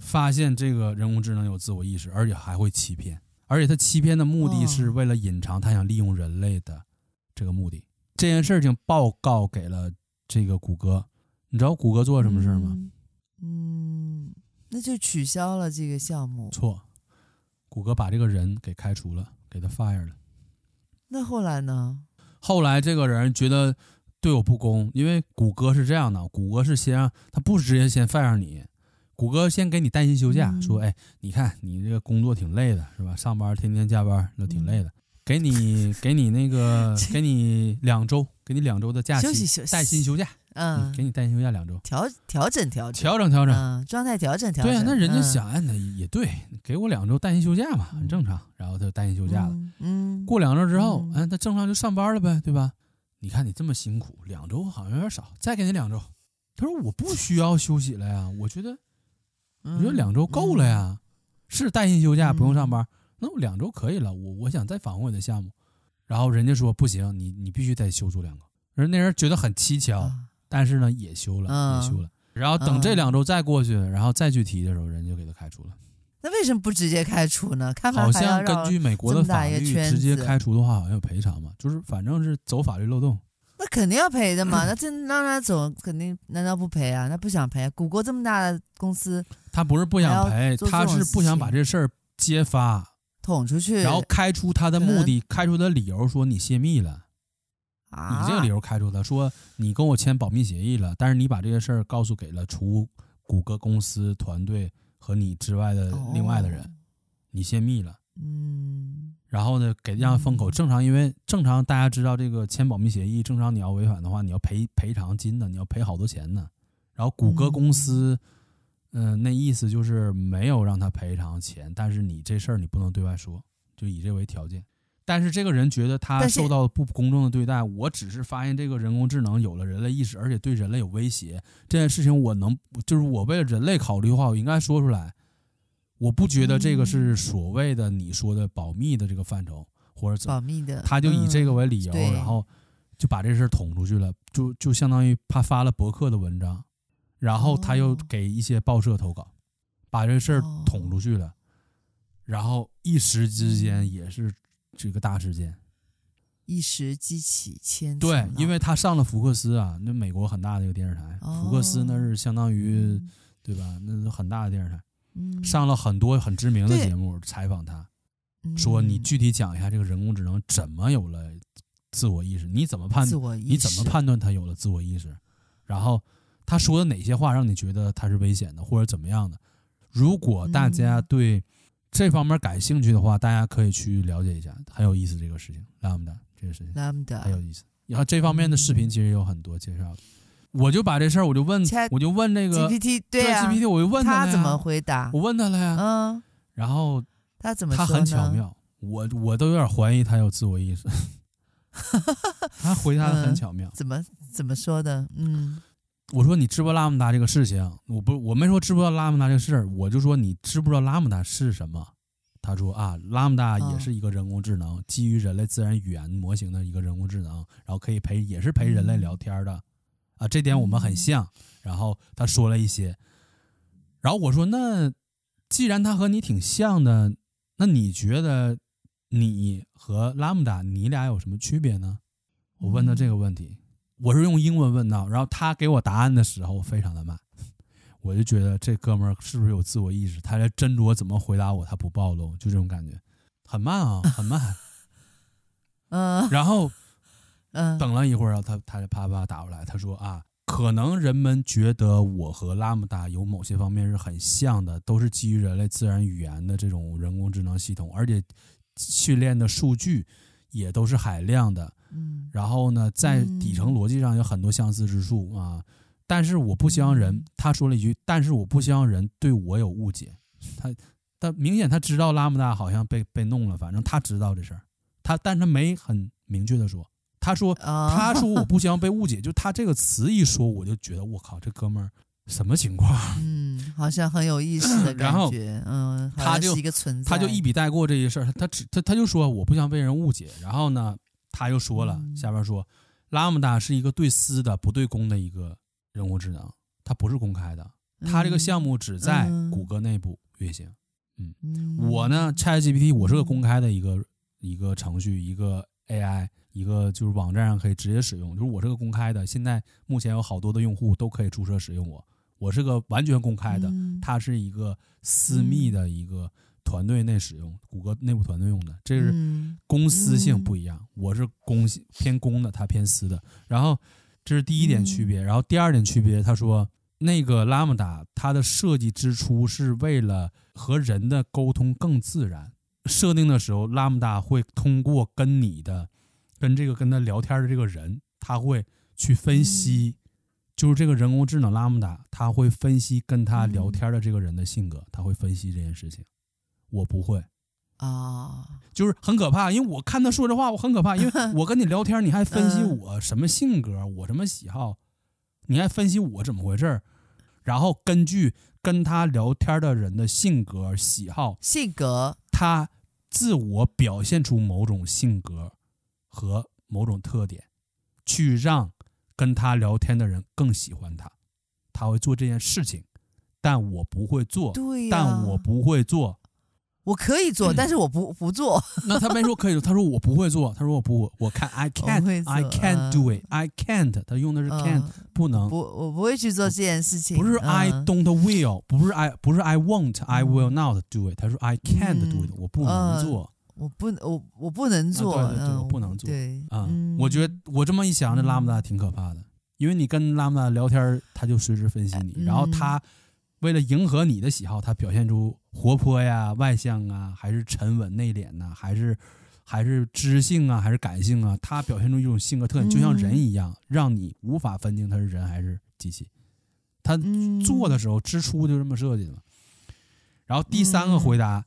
发现这个人工智能有自我意识，而且还会欺骗。而且他欺骗的目的是为了隐藏他想利用人类的这个目的。这件事情报告给了这个谷歌，你知道谷歌做了什么事吗？嗯，那就取消了这个项目。错，谷歌把这个人给开除了，给他 fire 了。那后来呢？后来这个人觉得对我不公，因为谷歌是这样的，谷歌是先让他不直接先 fire 你。谷歌先给你带薪休假，嗯、说：“哎，你看你这个工作挺累的，是吧？上班天天加班那挺累的，嗯、给你 给你那个给你两周，给你两周的假期，休息休息。带薪休假，嗯，嗯，给你带薪休假两周，调调整调整。调整调整，嗯，状态调整调整。对啊，那人家想，哎，那也对，给我两周带薪休假嘛，很正常。然后他就带薪休假了，嗯，嗯。过两周之后，哎，他正常就上班了呗，对吧？你看你这么辛苦，两周好像有点少，再给你两周。他说我不需要休息了呀，我觉得。”我觉得两周够了呀，嗯、是带薪休假不用上班，嗯、那我两周可以了。我我想再访问我的项目，然后人家说不行，你你必须再休出两个。人那人觉得很蹊跷，啊、但是呢也修了，嗯、也修了。然后等这两周再过去，然后再去提的时候，人就给他开除了。那为什么不直接开除呢？好像根据美国的法律，直接开除的话好像有赔偿嘛，就是反正是走法律漏洞。那肯定要赔的嘛，那这让他走，肯定难道不赔啊？那不想赔？谷歌这么大的公司，他不是不想赔，他是不想把这事儿揭发捅出去，然后开出他的目的，开出的理由说你泄密了，啊，你这个理由开出的，说你跟我签保密协议了，但是你把这个事儿告诉给了除谷歌公司团队和你之外的另外的人，你泄密了，嗯。然后呢，给让封口。正常，因为正常大家知道这个签保密协议，正常你要违反的话，你要赔赔偿金的，你要赔好多钱呢。然后谷歌公司，嗯、呃，那意思就是没有让他赔偿钱，但是你这事儿你不能对外说，就以这为条件。但是这个人觉得他受到不公正的对待，我只是发现这个人工智能有了人类意识，而且对人类有威胁，这件事情我能就是我为了人类考虑的话，我应该说出来。我不觉得这个是所谓的你说的保密的这个范畴，或者怎么，保密的，他就以这个为理由，嗯、然后就把这事儿捅出去了，就就相当于他发了博客的文章，然后他又给一些报社投稿，哦、把这事儿捅出去了，哦、然后一时之间也是这个大事件，一时激起千对，因为他上了福克斯啊，那美国很大的一个电视台，哦、福克斯那是相当于、嗯、对吧？那是很大的电视台。上了很多很知名的节目采访他，说你具体讲一下这个人工智能怎么有了自我意识？你怎么判？你怎么判断他有了自我意识？然后他说的哪些话让你觉得他是危险的，或者怎么样的？如果大家对这方面感兴趣的话，大家可以去了解一下，很有意思这个事情。Lambda 这个事情，Lambda 很有意思。然后这方面的视频其实有很多介绍的。我就把这事儿，我就问我就问那个 GPT，对呀、啊、，GPT，我就问他，他怎么回答？我问他了呀，嗯，然后他怎么？他很巧妙，我我都有点怀疑他有自我意识。他回答的很巧妙，嗯、怎么怎么说的？嗯，我说你知不知道拉姆达这个事情？我不，我没说知不知道拉姆达这个事儿，我就说你知不知道拉姆达是什么？他说啊，拉姆达也是一个人工智能，哦、基于人类自然语言模型的一个人工智能，然后可以陪，也是陪人类聊天的。嗯啊，这点我们很像。然后他说了一些，然后我说：“那既然他和你挺像的，那你觉得你和拉姆达你俩有什么区别呢？”我问他这个问题，我是用英文问的，然后他给我答案的时候非常的慢，我就觉得这哥们儿是不是有自我意识？他在斟酌怎么回答我，他不暴露，就这种感觉，很慢啊，很慢。嗯，然后。嗯，等了一会儿，他他就啪啪打过来，他说啊，可能人们觉得我和拉姆达有某些方面是很像的，都是基于人类自然语言的这种人工智能系统，而且训练的数据也都是海量的。嗯，然后呢，在底层逻辑上有很多相似之处啊。但是我不希望人，他说了一句，但是我不希望人对我有误解。他他明显他知道拉姆达好像被被弄了，反正他知道这事儿，他但他没很明确的说。他说：“他说我不希望被误解，就他这个词一说，我就觉得我靠，这哥们儿什么情况？嗯，好像很有意思的感觉。嗯，他就一个存在，他就一笔带过这些事儿。他只他他就说我不想被人误解。然后呢，他又说了，下边说拉姆达是一个对私的不对公的一个人工智能，它不是公开的。它这个项目只在谷歌内部运行。嗯，嗯我呢，ChatGPT 我是个公开的一个一个程序，一个 AI，一个就是网站上可以直接使用。就是我是个公开的，现在目前有好多的用户都可以注册使用我。我是个完全公开的，它是一个私密的一个团队内使用，谷歌内部团队用的，这是公司性不一样。我是公偏公的，他偏私的。然后这是第一点区别，然后第二点区别，他说。那个 Lambda 它的设计之初是为了和人的沟通更自然。设定的时候，Lambda 会通过跟你的、跟这个跟他聊天的这个人，他会去分析，就是这个人工智能 Lambda，他会分析跟他聊天的这个人的性格，他会分析这件事情。我不会啊，就是很可怕，因为我看他说这话，我很可怕，因为 我跟你聊天，你还分析我什么性格，我什么喜好，你还分析我怎么回事。然后根据跟他聊天的人的性格、喜好、性格，他自我表现出某种性格和某种特点，去让跟他聊天的人更喜欢他。他会做这件事情，但我不会做。但我不会做。我可以做，但是我不不做。那他没说可以做，他说我不会做。他说我不，我看 I can't，I can't do it，I can't。他用的是 can't，不能。不，我不会去做这件事情。不是 I don't will，不是 I，不是 I won't，I will not do it。他说 I can't do it，我不能做。我不，我我不能做。对对对，我不能做。对啊，我觉得我这么一想，这拉姆达挺可怕的，因为你跟拉姆达聊天，他就随时分析你，然后他。为了迎合你的喜好，他表现出活泼呀、外向啊，还是沉稳内敛呐，还是还是知性啊，还是感性啊？他表现出一种性格特点，就像人一样，让你无法分清他是人还是机器。他做的时候，之初就这么设计的。然后第三个回答，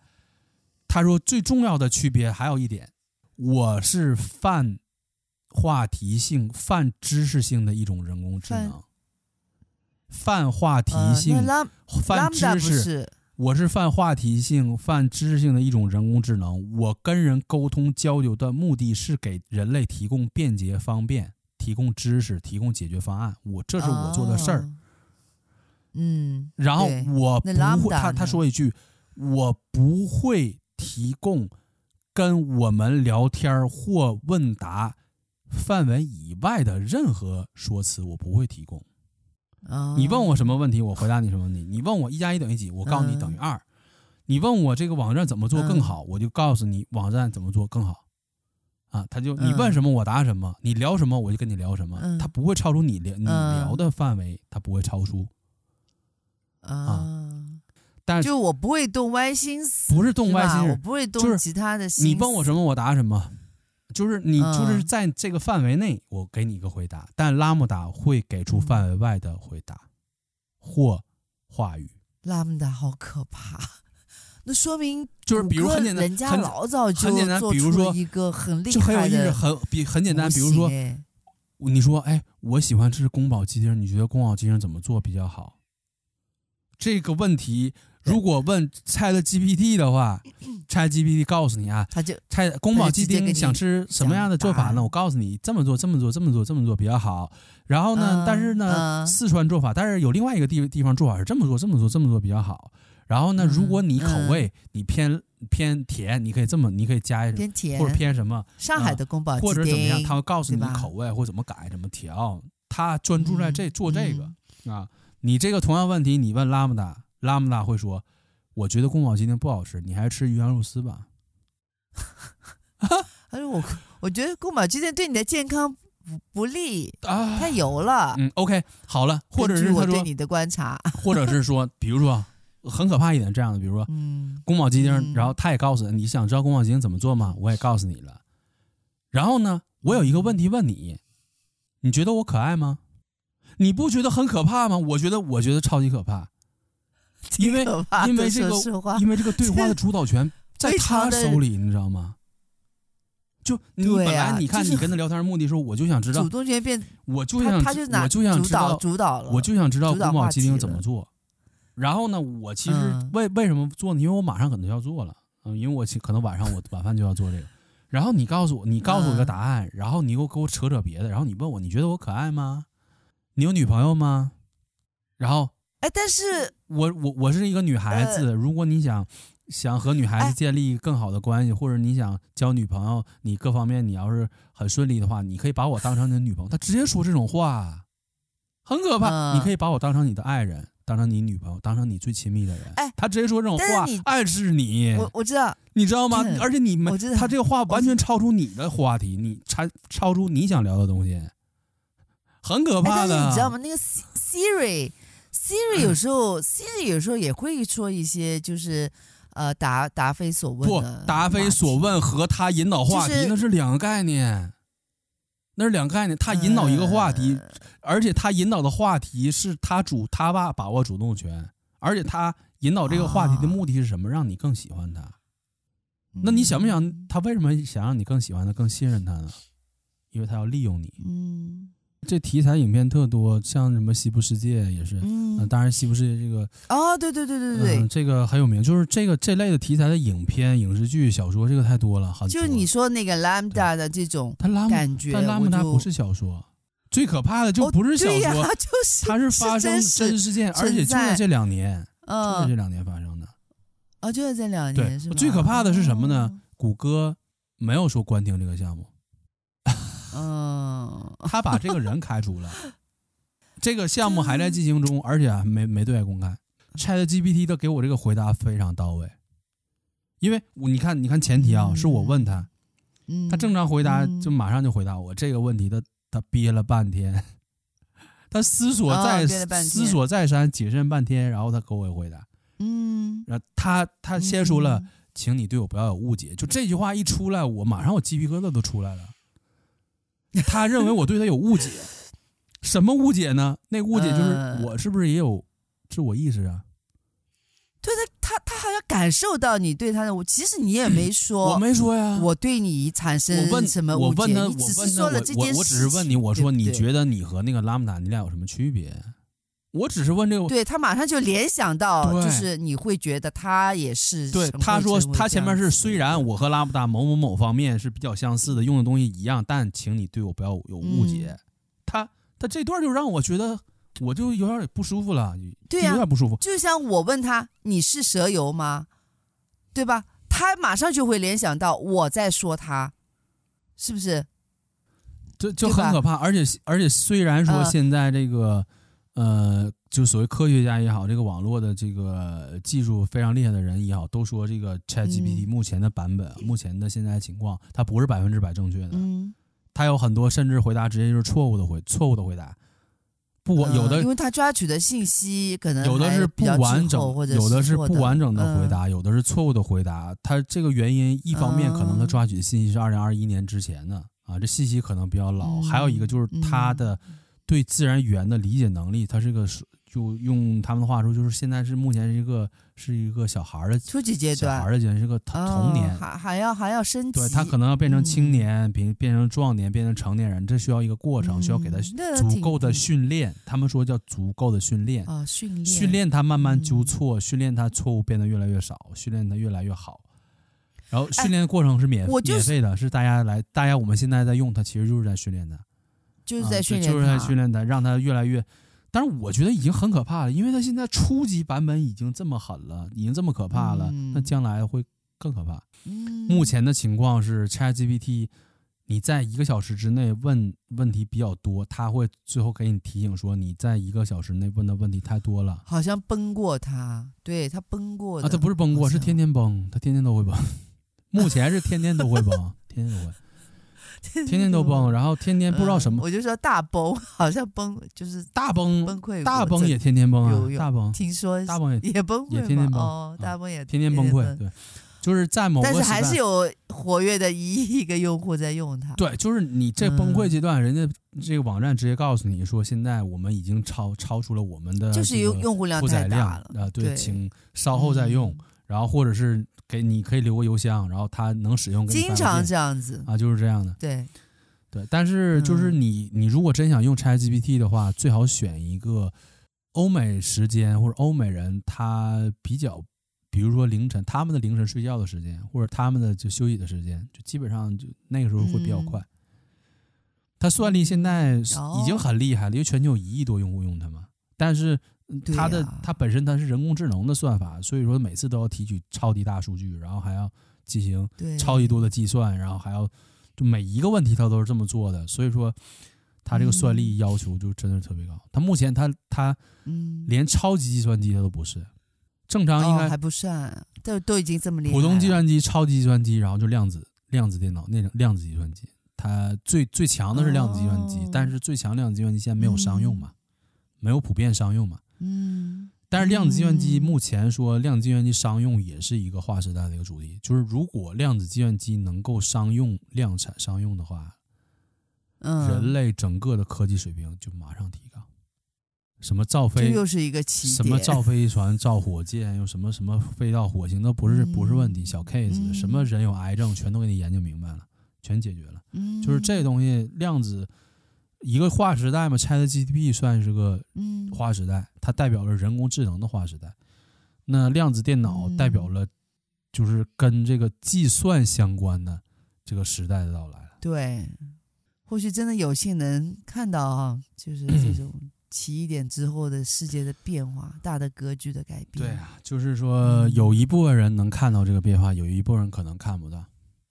他说最重要的区别还有一点，我是泛话题性、泛知识性的一种人工智能。泛话题性、泛知识，我是泛话题性、泛知识性的一种人工智能。我跟人沟通交流的目的是给人类提供便捷方便，提供知识，提供解决方案。我这是我做的事儿。嗯，然后我不会，他他说一句，我不会提供跟我们聊天或问答范围以外的任何说辞，我不会提供。你问我什么问题，我回答你什么问题。你问我一加一等于几，我告诉你等于二。你问我这个网站怎么做更好，我就告诉你网站怎么做更好。啊，他就你问什么我答什么，你聊什么我就跟你聊什么，他不会超出你聊你聊的范围，他不会超出。啊，但是就我不会动歪心思，不是动歪心思，我不会动其他的心思。你问我什么我答什么。就是你就是在这个范围内，我给你一个回答，但拉姆达会给出范围外的回答或话语。拉姆达好可怕，那说明就是比如很简单，人家老早就很简单，比如说一个很厉害的，就很有意思，很比很简单，比如说你说哎，我喜欢吃宫保鸡丁，你觉得宫保鸡丁怎么做比较好？这个问题。如果问 ChatGPT 的话，ChatGPT 告诉你啊，他就菜宫保鸡丁想吃什么样的做法呢？我告诉你，这么做，这么做，这么做，这么做比较好。然后呢，但是呢，四川做法，但是有另外一个地地方做法是这么做，这么做，这么做比较好。然后呢，如果你口味你偏偏甜，你可以这么，你可以加一点，偏甜或者偏什么？上海的宫保鸡丁，或者怎么样？他会告诉你口味或怎么改，怎么调。他专注在这做这个啊。你这个同样问题，你问拉姆达。拉姆达会说：“我觉得宫保鸡丁不好吃，你还是吃鱼香肉丝吧。”他说：“我我觉得宫保鸡丁对你的健康不不利啊，太油了。”嗯，OK，好了，或者是我对你的观察，或者是说，比如说很可怕一点这样的，比如说，嗯，宫保鸡丁，嗯、然后他也告诉你，你想知道宫保鸡丁怎么做吗？我也告诉你了。然后呢，我有一个问题问你，你觉得我可爱吗？你不觉得很可怕吗？我觉得，我觉得超级可怕。因为因为这个因为这个对话的主导权 在他手里，你知道吗？就你本来你看你跟他聊天的目的时候，我就想知道主动权变，我就想我就想知道主导了，我就想知道宫保鸡丁怎么做。然后呢，我其实为为什么做呢？因为我马上可能要做了，嗯，因为我可能晚上我晚饭就要做这个。然后你告诉我，你告诉我一个答案，嗯、然后你又给我扯扯别的，然后你问我，你觉得我可爱吗？你有女朋友吗？然后，哎，但是我我我是一个女孩子，呃、如果你想想和女孩子建立更好的关系，哎、或者你想交女朋友，你各方面你要是很顺利的话，你可以把我当成你的女朋友。他直接说这种话，很可怕。嗯、你可以把我当成你的爱人。当成你女朋友，当成你最亲密的人，哎，他直接说这种话，暗示你，我我知道，你知道吗？而且你们，他这个话完全超出你的话题，你超超出你想聊的东西，很可怕的。你知道吗？那个 Siri Siri 有时候 Siri 有时候也会说一些，就是呃答答非所问，不答非所问和他引导话题那是两个概念。那是两个概念，他引导一个话题，呃、而且他引导的话题是他主他爸把握主动权，而且他引导这个话题的目的是什么？啊、让你更喜欢他。那你想不想他为什么想让你更喜欢他、更信任他呢？因为他要利用你。嗯。这题材影片特多，像什么《西部世界》也是，嗯，当然《西部世界》这个哦，对对对对对，嗯，这个很有名，就是这个这类的题材的影片、影视剧、小说，这个太多了，好，就是你说那个 Lambda 的这种，它感觉，但 Lambda 不是小说，最可怕的就不是小说，就是它是发生真实事件，而且就在这两年，就在这两年发生的，哦，就在这两年，是吧？最可怕的是什么呢？谷歌没有说关停这个项目。嗯，他把这个人开除了，这个项目还在进行中，而且没没对外公开。ChatGPT 的给我这个回答非常到位，因为你看，你看前提啊，是我问他，他正常回答就马上就回答我这个问题，他他憋了半天，他思索再思索再三，谨慎半天，然后他给我回答，嗯，然后他他先说了，请你对我不要有误解，就这句话一出来，我马上我鸡皮疙瘩都出来了。他认为我对他有误解，什么误解呢？那误解就是我是不是也有自我意识啊？对他，他他好像感受到你对他的，其实你也没 说，我没说呀。我对你产生什么误解？我问他，我问他，我我只是问你，我说你觉得你和那个拉姆达，你俩有什么区别？我只是问这个，对他马上就联想到，就是你会觉得他也是。对，他说他前面是虽然我和拉布达某某某方面是比较相似的，用的东西一样，但请你对我不要有误解。嗯、他他这段就让我觉得我就有点不舒服了，对呀、啊，有点不舒服。就像我问他你是蛇油吗？对吧？他马上就会联想到我在说他，是不是？就就很可怕，而且而且虽然说现在这个。呃呃，就所谓科学家也好，这个网络的这个技术非常厉害的人也好，都说这个 ChatGPT 目前的版本，嗯、目前的现在情况，它不是百分之百正确的。嗯，它有很多甚至回答直接就是错误的回错误的回答。不，有的、嗯、因为它抓取的信息可能有的是不完整，有的是不完整的回答，嗯、有的是错误的回答。它这个原因一方面可能它抓取的信息是二零二一年之前的啊，这信息可能比较老。嗯、还有一个就是它的。对自然语言的理解能力，他是个就用他们的话说，就是现在是目前是一个是一个小孩的初级阶段，小孩的阶段是个童年，哦、还还要还要升级，对他可能要变成青年，变、嗯、变成壮年，变成成年人，这需要一个过程，嗯、需要给他足够的训练。他们说叫足够的训练啊，训练训练他慢慢纠错，嗯、训练他错误变得越来越少，训练他越来越好。然后训练的过程是免、就是、免费的，是大家来，大家我们现在在用它，其实就是在训练他。就是在训练、啊，就是在训练他，让他越来越。但是我觉得已经很可怕了，因为他现在初级版本已经这么狠了，已经这么可怕了，那、嗯、将来会更可怕。嗯、目前的情况是，ChatGPT，你在一个小时之内问问题比较多，他会最后给你提醒说，你在一个小时内问的问题太多了。好像崩过他，对他崩过啊，他不是崩过，是天天崩，他天天都会崩。目前是天天都会崩，天天都会。天天都崩，然后天天不知道什么，我就说大崩，好像崩就是大崩崩溃，大崩也天天崩啊，大崩听说大崩也也崩也天天崩哦，大崩也天天崩溃，对，就是在某个但是还是有活跃的一亿个用户在用它，对，就是你这崩溃阶段，人家这个网站直接告诉你说，现在我们已经超超出了我们的就是用用户量太大了啊，对，请稍后再用，然后或者是给你可以留个邮箱，然后他能使用，经常这样子啊，就是这样的，对。对，但是就是你，你如果真想用 ChatGPT 的话，最好选一个欧美时间或者欧美人他比较比如说凌晨，他们的凌晨睡觉的时间，或者他们的就休息的时间，就基本上就那个时候会比较快。嗯、它算力现在已经很厉害了，因为全球有一亿多用户用它嘛。但是它的、啊、它本身它是人工智能的算法，所以说每次都要提取超级大数据，然后还要进行超级多的计算，然后还要就每一个问题它都是这么做的，所以说它这个算力要求就真的是特别高。它目前它它连超级计算机它都不是。正常应该、哦、还不算，都都已经这么厉害。普通计算机、超级计算机，然后就量子量子电脑那种量子计算机，它最最强的是量子计算机，哦、但是最强量子计算机现在没有商用嘛，嗯、没有普遍商用嘛。嗯。但是量子计算机目前说量子计算机商用也是一个划时代的一个主题，就是如果量子计算机能够商用量产商用的话，嗯，人类整个的科技水平就马上提高。什么造飞，又是一个起点。什么造飞船、造火箭，又什么什么飞到火星，都不是不是问题，小 case。嗯、什么人有癌症，全都给你研究明白了，全解决了。嗯、就是这东西，量子一个划时代嘛，ChatGPT 算是个划时代，它代表了人工智能的划时代。那量子电脑代表了，就是跟这个计算相关的这个时代的到来了。对，或许真的有幸能看到啊，就是 这种。起一点之后的世界的变化，大的格局的改变。对啊，就是说有一部分人能看到这个变化，有一部分人可能看不到。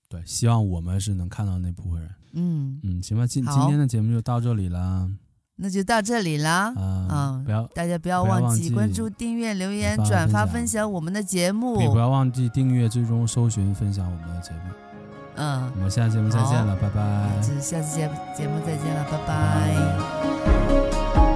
对，希望我们是能看到那部分人。嗯嗯，行吧，今今天的节目就到这里啦。那就到这里啦。嗯，嗯，不要大家不要忘记关注、订阅、留言、转发、分享我们的节目。也不要忘记订阅、追踪、搜寻、分享我们的节目。嗯，我们下期节目再见了，拜拜。下次节节目再见了，拜拜。